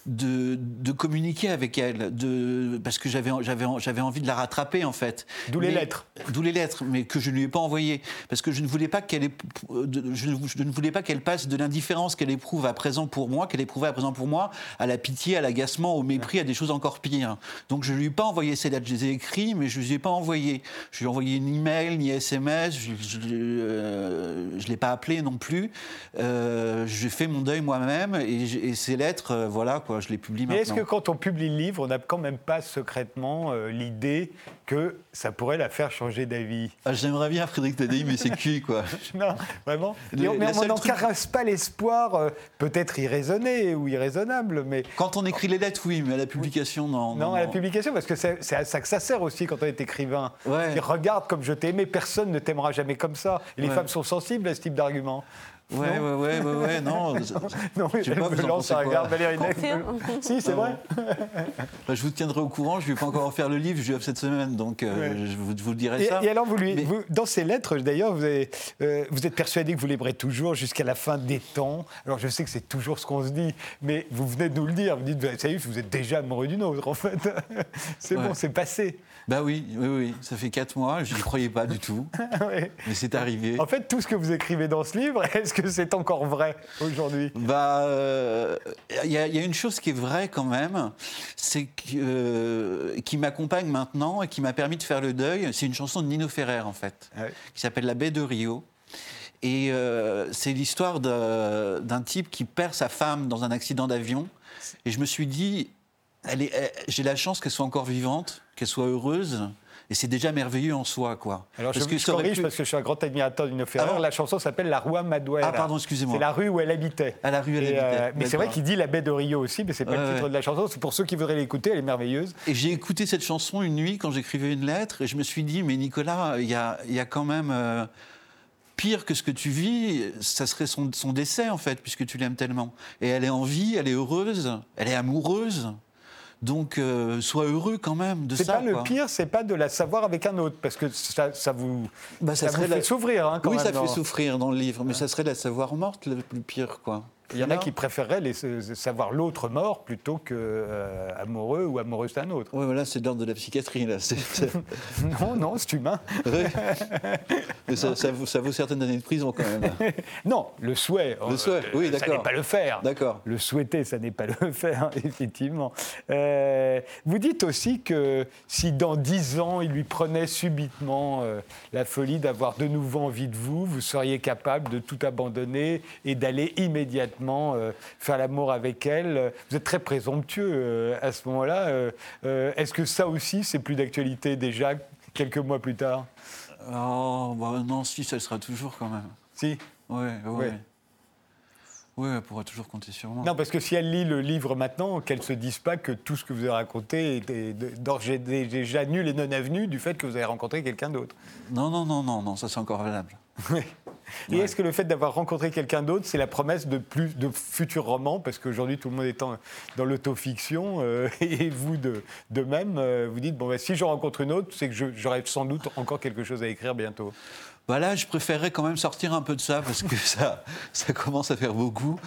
Speaker 5: de, de communiquer avec elle, de, parce que j'avais, j'avais, j'avais envie de la rattraper en fait.
Speaker 1: D'où les
Speaker 5: Mais-
Speaker 1: lettres.
Speaker 5: D'où les lettres, mais que je ne lui ai pas envoyées, parce que je ne voulais pas qu'elle, je, ne- je ne voulais pas qu'elle passe de l'indifférence qu'elle éprouve à présent pour moi, qu'elle éprouvait à présent pour moi, à la pitié, à l'agacement, au mépris, à des choses encore pires. Donc je ne lui ai pas envoyé ces lettres, je les ai écrites, mais je ne les ai pas envoyées. Je lui ai envoyé ni email, ni SMS, je ne l'ai pas appelé non plus. Euh, j'ai fait mon deuil moi-même, et ces lettres, euh, voilà, quoi, je les publie
Speaker 1: Mais est-ce
Speaker 5: maintenant.
Speaker 1: que quand on publie le livre, on n'a quand même pas secrètement euh, l'idée que ça pourrait la faire changer d'avis?
Speaker 5: Ah, J'aimerais bien Frédéric Tadei, mais c'est cuit, quoi.
Speaker 1: Non, vraiment.
Speaker 5: Le-
Speaker 1: Et on- mais on n'en
Speaker 5: truc-
Speaker 1: caresse pas l'espoir, euh, peut-être irraisonné ou irraisonnable, mais
Speaker 5: Quand on écrit les lettres, oui, mais à la publication, non.
Speaker 1: non, à la publication, parce que c'est à ça que ça sert aussi quand on est écrivain.
Speaker 5: Ouais.
Speaker 1: Regarde comme je t'ai aimé, personne ne t'aimera jamais comme ça. Et les
Speaker 5: Ouais.
Speaker 1: femmes sont sensibles à ce type d'argument.
Speaker 5: Ouais, ouais, ouais, ouais, ouais, non.
Speaker 1: Non,
Speaker 5: Je sais
Speaker 1: elle
Speaker 5: pas,
Speaker 1: me
Speaker 5: vous en
Speaker 1: lance
Speaker 5: pensez
Speaker 1: un
Speaker 5: quoi
Speaker 1: regard, Valérie. Si, c'est vrai.
Speaker 5: Bah, je vous tiendrai au courant, je ne vais pas encore en faire le livre, je vais cette semaine, donc euh,
Speaker 1: Ouais.
Speaker 5: je, vous, le dirai
Speaker 1: Et,
Speaker 5: ça.
Speaker 1: et alors, vous lui,
Speaker 5: Mais-
Speaker 1: vous- dans ces lettres, d'ailleurs, vous, euh, vous êtes persuadé que vous l'aimerez toujours jusqu'à la fin des temps. Alors, je sais que c'est toujours ce qu'on se dit, mais vous venez de nous le dire. Vous dites, bah, ça y est, vous êtes déjà amoureux d'une autre, en fait. c'est
Speaker 5: Ouais.
Speaker 1: bon, c'est passé.
Speaker 5: Bah oui, oui, oui, ça fait quatre mois, je n'y croyais pas du tout,
Speaker 1: Ouais.
Speaker 5: mais c'est arrivé.
Speaker 1: En fait, tout ce que vous écrivez dans ce livre, est-ce que c'est encore vrai aujourd'hui?
Speaker 5: Bah, euh, il y, a- il y a une chose qui est vraie quand même, c'est que, euh, qui m'accompagne maintenant et qui m'a permis de faire le deuil. C'est une chanson de Nino Ferrer en fait,
Speaker 1: Ouais.
Speaker 5: qui s'appelle La baie de Rio. Et euh, c'est l'histoire d'un type qui perd sa femme dans un accident d'avion. Et je me suis dit, j'ai la chance qu'elle soit encore vivante, qu'elle soit heureuse. Et c'est déjà merveilleux en soi, quoi.
Speaker 1: Alors,
Speaker 5: Parce
Speaker 1: je,
Speaker 5: que
Speaker 1: je corrige
Speaker 5: pu-
Speaker 1: parce que je suis un grand admirateur d'une Ferrer.
Speaker 5: Ah
Speaker 1: la chanson s'appelle La Rua Maduera.
Speaker 5: Ah, pardon, excusez-moi.
Speaker 1: C'est la rue où elle habitait.
Speaker 5: À la rue, elle
Speaker 1: Et, euh,
Speaker 5: habitait.
Speaker 1: mais c'est vrai qu'il dit la baie de Rio aussi, mais c'est pas
Speaker 5: Ouais,
Speaker 1: le titre
Speaker 5: ouais.
Speaker 1: de la chanson. C'est pour ceux qui voudraient l'écouter, elle est merveilleuse.
Speaker 5: Et j'ai écouté cette chanson une nuit quand j'écrivais une lettre et je me suis dit, mais Nicolas, il y a, y a quand même euh, pire que ce que tu vis, ça serait son, son décès en fait, puisque tu l'aimes tellement. Et elle est en vie, elle est heureuse, elle est amoureuse. Donc euh, sois heureux quand même de
Speaker 1: C'est
Speaker 5: ça.
Speaker 1: pas le pire, c'est pas de la savoir avec un autre, parce que ça, ça vous,
Speaker 5: Bah, ça
Speaker 1: ça vous
Speaker 5: serait
Speaker 1: fait
Speaker 5: la-
Speaker 1: souffrir. Hein, quand
Speaker 5: Oui,
Speaker 1: même,
Speaker 5: ça
Speaker 1: dans-
Speaker 5: fait souffrir dans le livre, mais ça serait la savoir morte le plus pire, quoi.
Speaker 1: Il y en a qui préféreraient les- se- savoir l'autre mort plutôt que euh, amoureux ou amoureuse d'un autre.
Speaker 5: Ouais, voilà, c'est de l'ordre de la psychiatrie, là. C'est- c'est-
Speaker 1: Non, non, c'est humain.
Speaker 5: Ouais. Mais ça, ça vaut, ça vaut certaines années de prison, quand même.
Speaker 1: Non, le souhait.
Speaker 5: Le souhait, oui,
Speaker 1: Ça
Speaker 5: d'accord.
Speaker 1: n'est pas le faire.
Speaker 5: D'accord.
Speaker 1: Le souhaiter, ça n'est pas le faire, effectivement. Euh, vous dites aussi que si dans dix ans, il lui prenait subitement euh, la folie d'avoir de nouveau envie de vous, vous seriez capable de tout abandonner et d'aller immédiatement euh, faire l'amour avec elle. Vous êtes très présomptueux euh, à ce moment-là. Euh, Est-ce que ça aussi, c'est plus d'actualité déjà quelques mois plus tard?
Speaker 5: Oh, bah, non, si, ça le sera toujours quand même.
Speaker 1: Si?
Speaker 5: Ouais, ouais.
Speaker 1: Ouais.
Speaker 5: Ouais, elle pourra toujours compter sur moi.
Speaker 1: Non, parce que si elle lit le livre maintenant, qu'elle ne se dise pas que tout ce que vous avez raconté était d'ores et déjà nul et non avenu du fait que vous avez rencontré quelqu'un d'autre.
Speaker 5: Non, non, non, non, non, ça c'est encore valable.
Speaker 1: Oui. Et est-ce que le fait d'avoir rencontré quelqu'un d'autre, c'est la promesse de plus de futurs romans? Parce qu'aujourd'hui, tout le monde est dans l'autofiction, euh, et vous de, de même, euh, vous dites bon, bah, si je rencontre une autre, c'est que j'aurai sans doute encore quelque chose à écrire bientôt.
Speaker 5: Voilà, je préférerais quand même sortir un peu de ça parce que ça, ça commence à faire beaucoup.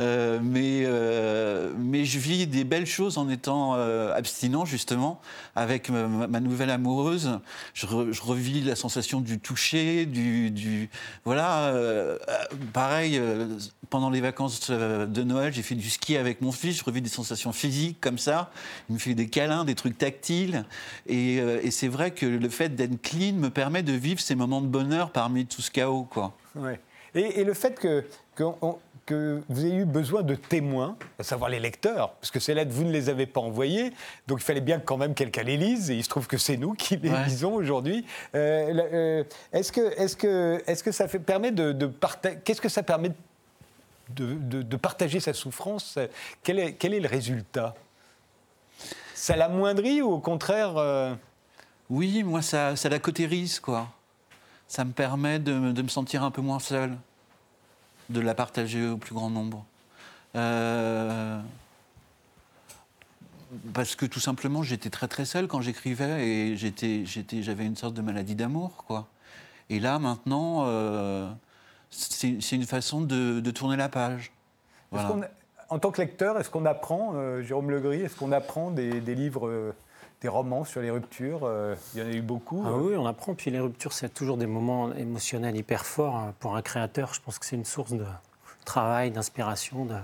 Speaker 5: Euh, mais, euh, mais je vis des belles choses en étant euh, abstinent, justement, avec ma, nouvelle amoureuse. Je, revis la sensation du toucher, du. du voilà. pareil, pendant les vacances de Noël, j'ai fait du ski avec mon fils. Je revis des sensations physiques comme ça. Il me fait des câlins, des trucs tactiles. Et, et c'est vrai que le fait d'être clean me permet de vivre ces moments de bonheur parmi tout ce chaos. Quoi.
Speaker 1: Ouais. Et, le fait que, que, vous ayez eu besoin de témoins, à savoir les lecteurs, parce que ces lettres, vous ne les avez pas envoyées, donc il fallait bien quand même quelqu'un les lise, et il se trouve que c'est nous qui les lisons aujourd'hui. Euh, euh, est-ce que, est que, est que ça fait, permet de, de partager Qu'est-ce que ça permet de, de, partager sa souffrance quel est, quel est le résultat? Ça l'amoindrit ou au contraire euh,
Speaker 5: Oui, moi, ça, ça la cautérise, quoi ça me permet de, me sentir un peu moins seul, de la partager au plus grand nombre. Euh, parce que tout simplement, j'étais très très seul quand j'écrivais et j'étais, j'avais une sorte de maladie d'amour, quoi. Et là, maintenant, euh, c'est, une façon de, tourner la page.
Speaker 1: en tant que lecteur, est-ce qu'on apprend, euh, Jérôme Legris, est-ce qu'on apprend des, des livres des romans sur les ruptures. Euh, il y en a eu beaucoup.
Speaker 6: Ah oui, on apprend. Puis les ruptures, c'est toujours des moments émotionnels hyper forts. Hein. Pour un créateur, je pense que c'est une source de travail, d'inspiration. De...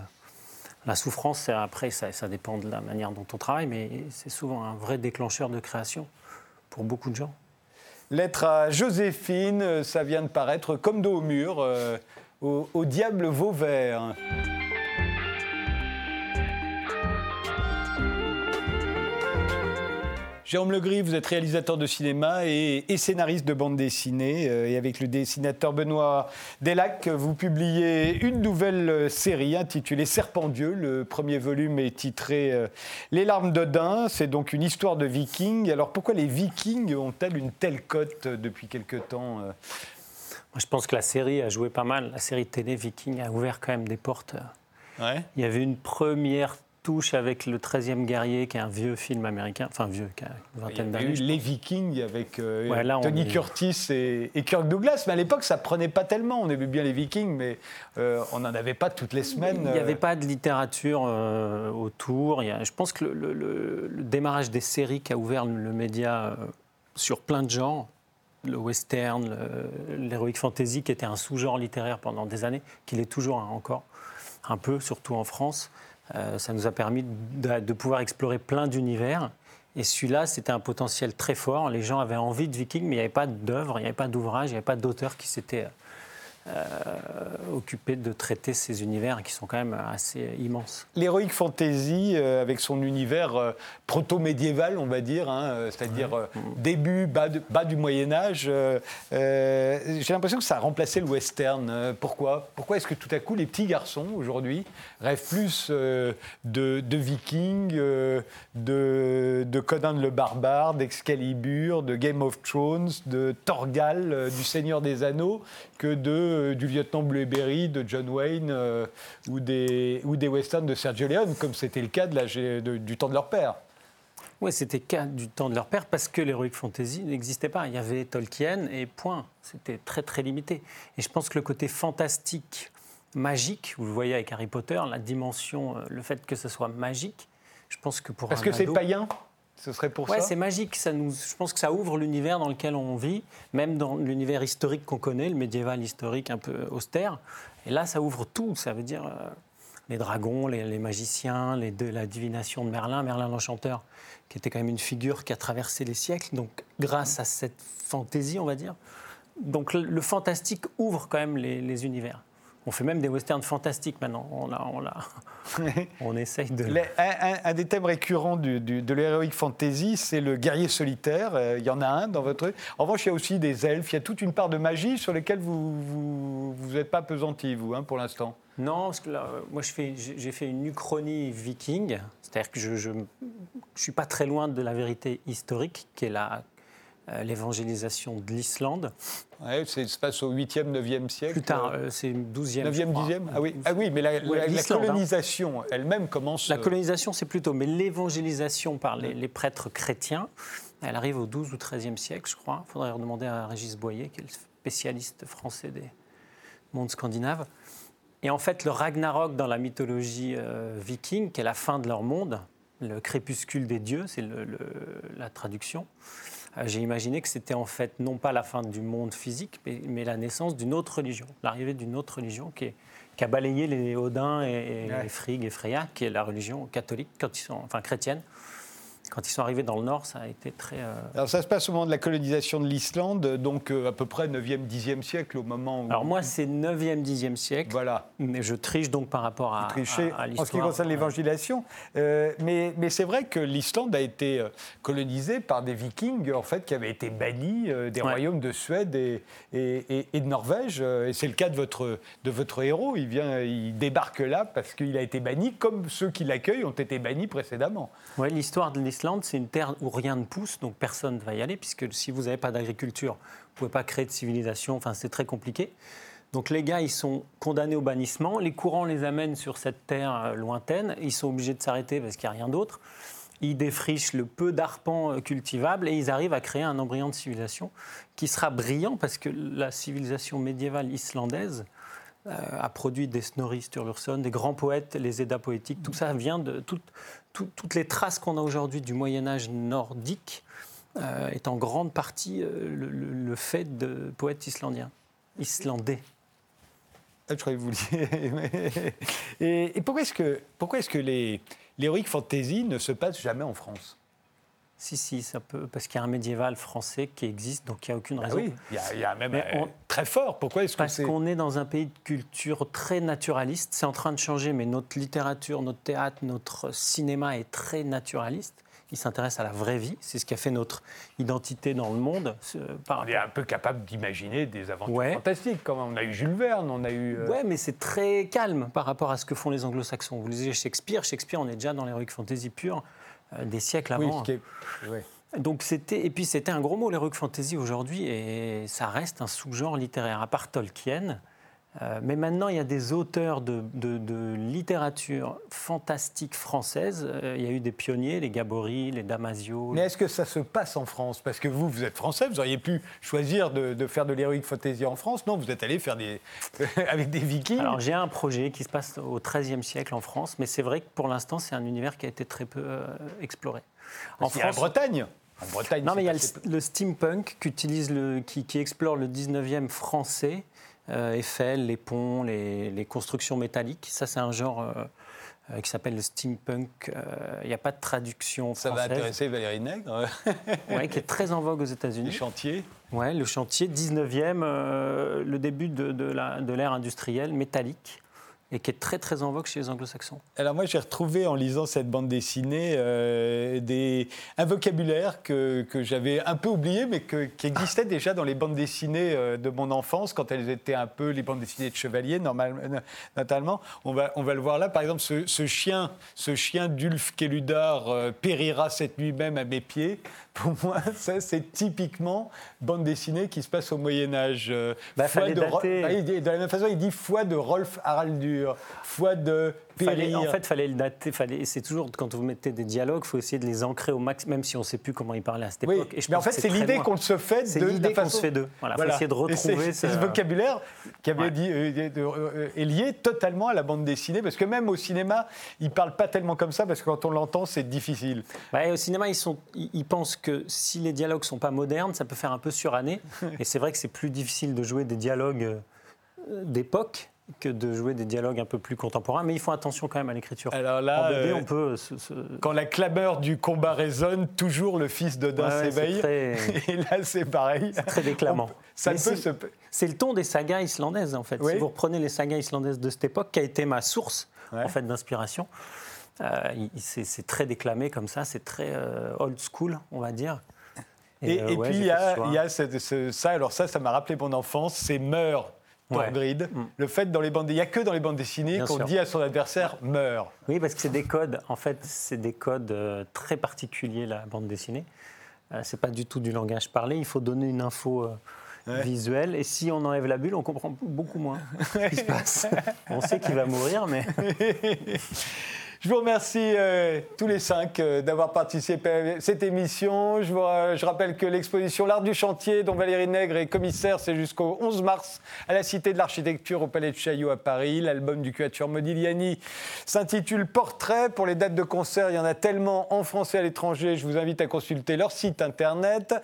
Speaker 6: La souffrance, après, ça, ça, dépend de la manière dont on travaille, mais c'est souvent un vrai déclencheur de création pour beaucoup de gens.
Speaker 1: Lettre à Joséphine, euh, ça vient de paraître comme dos au mur, euh, au, au diable Vauvert. Jérôme Legris, vous êtes réalisateur de cinéma et, scénariste de bande dessinée. Euh, et avec le dessinateur Benoît Delac, vous publiez une nouvelle série intitulée Serpent Dieu. Le premier volume est titré euh, Les larmes d'Odin. C'est donc une histoire de vikings. Alors pourquoi les vikings ont-elles une telle cote depuis quelque temps euh?
Speaker 6: Je pense que la série a joué pas mal. La série télé Viking a ouvert quand même des portes. Il y avait une première touche avec le 13e guerrier, qui est un vieux film américain, enfin vieux, qui a une vingtaine d'années.
Speaker 1: Les Vikings avec euh, Tony Curtis et, Kirk Douglas, mais à l'époque ça prenait pas tellement. On aimait bien les Vikings, mais euh, on n'en avait pas toutes les semaines.
Speaker 6: Il n'y avait euh. pas de littérature autour. Il y a, je pense que le, démarrage des séries qui a ouvert le média sur plein de genres, le western, l'heroic fantasy, qui était un sous-genre littéraire pendant des années, qu'il est toujours encore, un peu, surtout en France. Euh, ça nous a permis de, pouvoir explorer plein d'univers. Et celui-là, c'était un potentiel très fort. Les gens avaient envie de Viking, mais il n'y avait pas d'œuvre, il n'y avait pas d'ouvrage, il n'y avait pas d'auteur qui s'était euh, occupé de traiter ces univers qui sont quand même assez immenses.
Speaker 1: L'héroïque fantasy, euh, avec son univers euh, proto-médiéval, on va dire, hein, c'est-à-dire début, bas, bas, du Moyen-Âge, j'ai l'impression que ça a remplacé le western. pourquoi? Pourquoi est-ce que tout à coup les petits garçons, aujourd'hui, rêvent plus de, de, vikings, de, de Conan le barbare, d'Excalibur, de Game of Thrones, de Torgal, du Seigneur des Anneaux, que de euh, du lieutenant Blueberry de John Wayne euh, ou, des, ou des westerns de Sergio Leone, comme c'était le cas de du temps de leur père.
Speaker 6: Oui, c'était le cas du temps de leur père parce que l'heroic fantasy n'existait pas. Il y avait Tolkien et point. C'était très très limité. Et je pense que le côté fantastique, magique, vous le voyez avec Harry Potter, la dimension, euh, le fait que ce soit magique, je pense que pour
Speaker 1: Parce que c'est païen? Ce serait pour
Speaker 6: ouais, c'est magique. Ça nous, je pense que ça ouvre l'univers dans lequel on vit, même dans l'univers historique qu'on connaît, le médiéval historique un peu austère. Et là, ça ouvre tout. Ça veut dire euh, les dragons, les, magiciens, les la divination de Merlin, Merlin l'Enchanteur, qui était quand même une figure qui a traversé les siècles. Donc, grâce à cette fantaisie, on va dire. Donc, le, fantastique ouvre quand même les, les univers. On fait même des westerns fantastiques maintenant. On, a, on, a, on essaye de.
Speaker 1: un, des thèmes récurrents de l'heroic fantasy, c'est le guerrier solitaire. Euh, il y en a un dans votre. En revanche, il y a aussi des elfes. Il y a toute une part de magie sur lesquelles vous vous n'êtes pas pesanti, vous, hein, pour l'instant.
Speaker 6: Non, parce que là, euh, moi, j'ai fait une uchronie viking. C'est-à-dire que je ne suis pas très loin de la vérité historique, qui est la l'évangélisation de l'Islande.
Speaker 1: Ouais, ça se passe au 8e, 9e siècle.
Speaker 6: Plus tard, c'est 12e.
Speaker 1: 9e, 10e ah oui. ah oui, mais la,
Speaker 6: hein.
Speaker 1: colonisation elle-même commence.
Speaker 6: La colonisation, c'est plutôt, mais l'évangélisation par les, les, prêtres chrétiens, elle arrive au 12 ou 13e siècle, je crois. Il faudrait demander à Régis Boyer, qui est le spécialiste français des mondes scandinaves. Et en fait, le Ragnarok dans la mythologie euh, viking, qui est la fin de leur monde, le crépuscule des dieux, c'est la traduction. Euh, j'ai imaginé que c'était en fait non pas la fin du monde physique, mais, la naissance d'une autre religion, l'arrivée d'une autre religion qui, a balayé les Odins et, et Frigg et Freya, qui est la religion catholique, quand ils sont, enfin chrétienne, quand ils sont arrivés dans le Nord, ça a été très... Euh,
Speaker 1: Alors ça se passe au moment de la colonisation de l'Islande, donc euh, à peu près 9e, 10e siècle, au moment où...
Speaker 6: Alors moi, c'est 9e, 10e siècle.
Speaker 1: Voilà.
Speaker 6: Mais je triche donc par rapport à, à,
Speaker 1: l'histoire. En ce qui concerne l'évangélisation. Euh, mais, mais c'est vrai que l'Islande a été colonisée par des vikings, en fait, qui avaient été bannis des royaumes de Suède et, et, et de Norvège. Et c'est le cas de votre, de votre héros. Il, vient, il débarque là parce qu'il a été banni, comme ceux qui l'accueillent ont été bannis précédemment.
Speaker 6: Oui, l'histoire de l'Islande c'est une terre où rien ne pousse, donc personne ne va y aller, puisque si vous n'avez pas d'agriculture, vous ne pouvez pas créer de civilisation, enfin c'est très compliqué. Donc les gars, ils sont condamnés au bannissement, les courants les amènent sur cette terre euh, lointaine, ils sont obligés de s'arrêter parce qu'il n'y a rien d'autre. Ils défrichent le peu d'arpents euh, cultivables et ils arrivent à créer un embryon de civilisation qui sera brillant parce que la civilisation médiévale islandaise euh, a produit des Snorri Sturluson, des grands poètes, les Eddas poétiques. Tout ça vient de toutes les traces qu'on a aujourd'hui du Moyen Âge nordique euh, est en grande partie euh, le, fait de poètes islandiens, islandais.
Speaker 1: Ah, je croyais que vous et, et, pourquoi est-ce que, est-ce que l'héroïque fantasy ne se passe jamais en France?
Speaker 6: Si, si, ça peut, parce qu'il y a un médiéval français qui existe, donc il n'y a aucune bah raison.
Speaker 1: oui, il y, a, même euh, très fort. Pourquoi est-ce que
Speaker 6: Parce qu'on est dans un pays de culture très naturaliste. C'est en train de changer, mais notre littérature, notre théâtre, notre cinéma est très naturaliste. Il s'intéresse à la vraie vie. C'est ce qui a fait notre identité dans le monde.
Speaker 1: on est un peu capable d'imaginer des aventures fantastiques. Comme on a eu Jules Verne, on a eu.
Speaker 6: Euh, ouais, mais c'est très calme par rapport à ce que font les Anglo-Saxons. Vous lisez Shakespeare. Shakespeare, on est déjà dans l'heroic fantasy pure. Euh, des siècles avant. Donc c'était et puis c'était un gros mot l'heroic fantasy aujourd'hui et ça reste un sous-genre littéraire à part Tolkien. Euh, mais maintenant, il y a des auteurs de, littérature fantastique française. Euh, il y a eu des pionniers, les Gabory, les Damasio.
Speaker 1: Mais est-ce que ça se passe en France? Parce que vous, vous êtes français, vous auriez pu choisir de, faire de l'heroic fantasy en France. Non, vous êtes allé faire des avec des Vikings.
Speaker 6: Alors j'ai un projet qui se passe au XIIIe siècle en France, mais c'est vrai que pour l'instant, c'est un univers qui a été très peu euh, exploré.
Speaker 1: En France, Bretagne. En
Speaker 6: Bretagne, non, mais il y a le, steampunk qui, utilise le, qui, qui explore le 19e français Eiffel, les ponts, les, constructions métalliques. Ça, c'est un genre euh, euh, qui s'appelle le steampunk. Il n'y a pas de traduction
Speaker 1: française. Ça va intéresser Valérie Nègre.
Speaker 6: ouais, qui est très en vogue aux États-Unis.
Speaker 1: Le chantier
Speaker 6: Ouais, le chantier, 19e, le début de, de l'ère industrielle métallique et qui est très très en vogue chez les anglo-saxons.
Speaker 1: Alors moi j'ai retrouvé en lisant cette bande dessinée euh, des, un vocabulaire que, que j'avais un peu oublié mais que, qui existait déjà dans les bandes dessinées euh, de mon enfance quand elles étaient un peu les bandes dessinées de chevaliers normalement. Notamment, on va, on va le voir là par exemple ce, chien, ce chien d'Ulf Keludar euh, périra cette nuit même à mes pieds. Pour moi, ça, c'est typiquement bande dessinée qui se passe au Moyen-Âge.
Speaker 6: Euh, bah, de,
Speaker 1: bah, de la même façon, il dit foi de Rolf Haraldur, foi de
Speaker 6: Fallait, en fait, il fallait le dater. Fallait, c'est toujours, quand vous mettez des dialogues, il faut essayer de les ancrer au max, même si on ne sait plus comment ils parlaient à cette époque.
Speaker 1: Et je mais en fait, c'est l'idée qu'on se fait de.
Speaker 6: C'est l'idée qu'on se fait d'eux. Voilà, faut essayer de retrouver.
Speaker 1: Ce vocabulaire qui avait dit, euh, euh, est lié totalement à la bande dessinée, parce que même au cinéma, ils ne parlent pas tellement comme ça, parce que quand on l'entend, c'est difficile.
Speaker 6: Bah, au cinéma, ils, sont, ils pensent que si les dialogues ne sont pas modernes, ça peut faire un peu suranné. et c'est vrai que c'est plus difficile de jouer des dialogues euh, d'époque que de jouer des dialogues un peu plus contemporains, mais ils font attention quand même à l'écriture.
Speaker 1: Alors là,
Speaker 6: euh, on peut
Speaker 1: quand la clameur du combat résonne, toujours le fils d'Odin s'éveille. Et là, c'est pareil.
Speaker 6: C'est très déclamant.
Speaker 1: C'est
Speaker 6: le ton des sagas islandaises, en fait. Si vous reprenez les sagas islandaises de cette époque, qui a été ma source en fait d'inspiration, euh, c'est très déclamé comme ça, c'est très euh, old school, on va dire.
Speaker 1: Et, puis il y a, ça, alors ça, ça m'a rappelé mon enfance, c'est grid. Mm. Le fait dans les bandes, il n'y a que dans les bandes dessinées qu'on dit à son adversaire meurt.
Speaker 6: Oui, parce que c'est des codes. En fait, c'est des codes euh, très particuliers la bande dessinée. Euh, c'est pas du tout du langage parlé. Il faut donner une info euh, visuelle. Et si on enlève la bulle, on comprend beaucoup moins ce qui se passe. On sait qu'il va mourir, mais.
Speaker 1: Je vous remercie euh, tous les cinq euh, d'avoir participé à cette émission. Euh, je rappelle que l'exposition L'Art du chantier, dont Valérie Nègre est commissaire, c'est jusqu'au 11 mars à la Cité de l'Architecture au Palais de Chaillot à Paris. L'album du Quatuor Modigliani s'intitule Portrait. Pour les dates de concert, il y en a tellement en France et à l'étranger. Je vous invite à consulter leur site internet.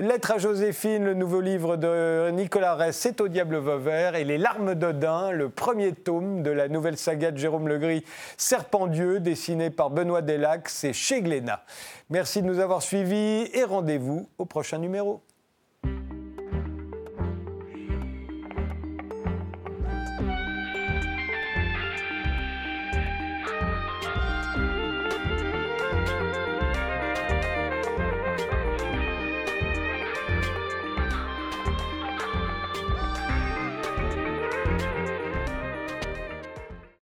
Speaker 1: Lettre à Joséphine, le nouveau livre de Nicolas Ress, C'est au diable Vauvert. Et Les larmes d'Odin, le premier tome de la nouvelle saga de Jérôme Legris, Serpent Dessiné par Benoît Delac, c'est chez Glénat. Merci de nous avoir suivis et rendez-vous au prochain numéro.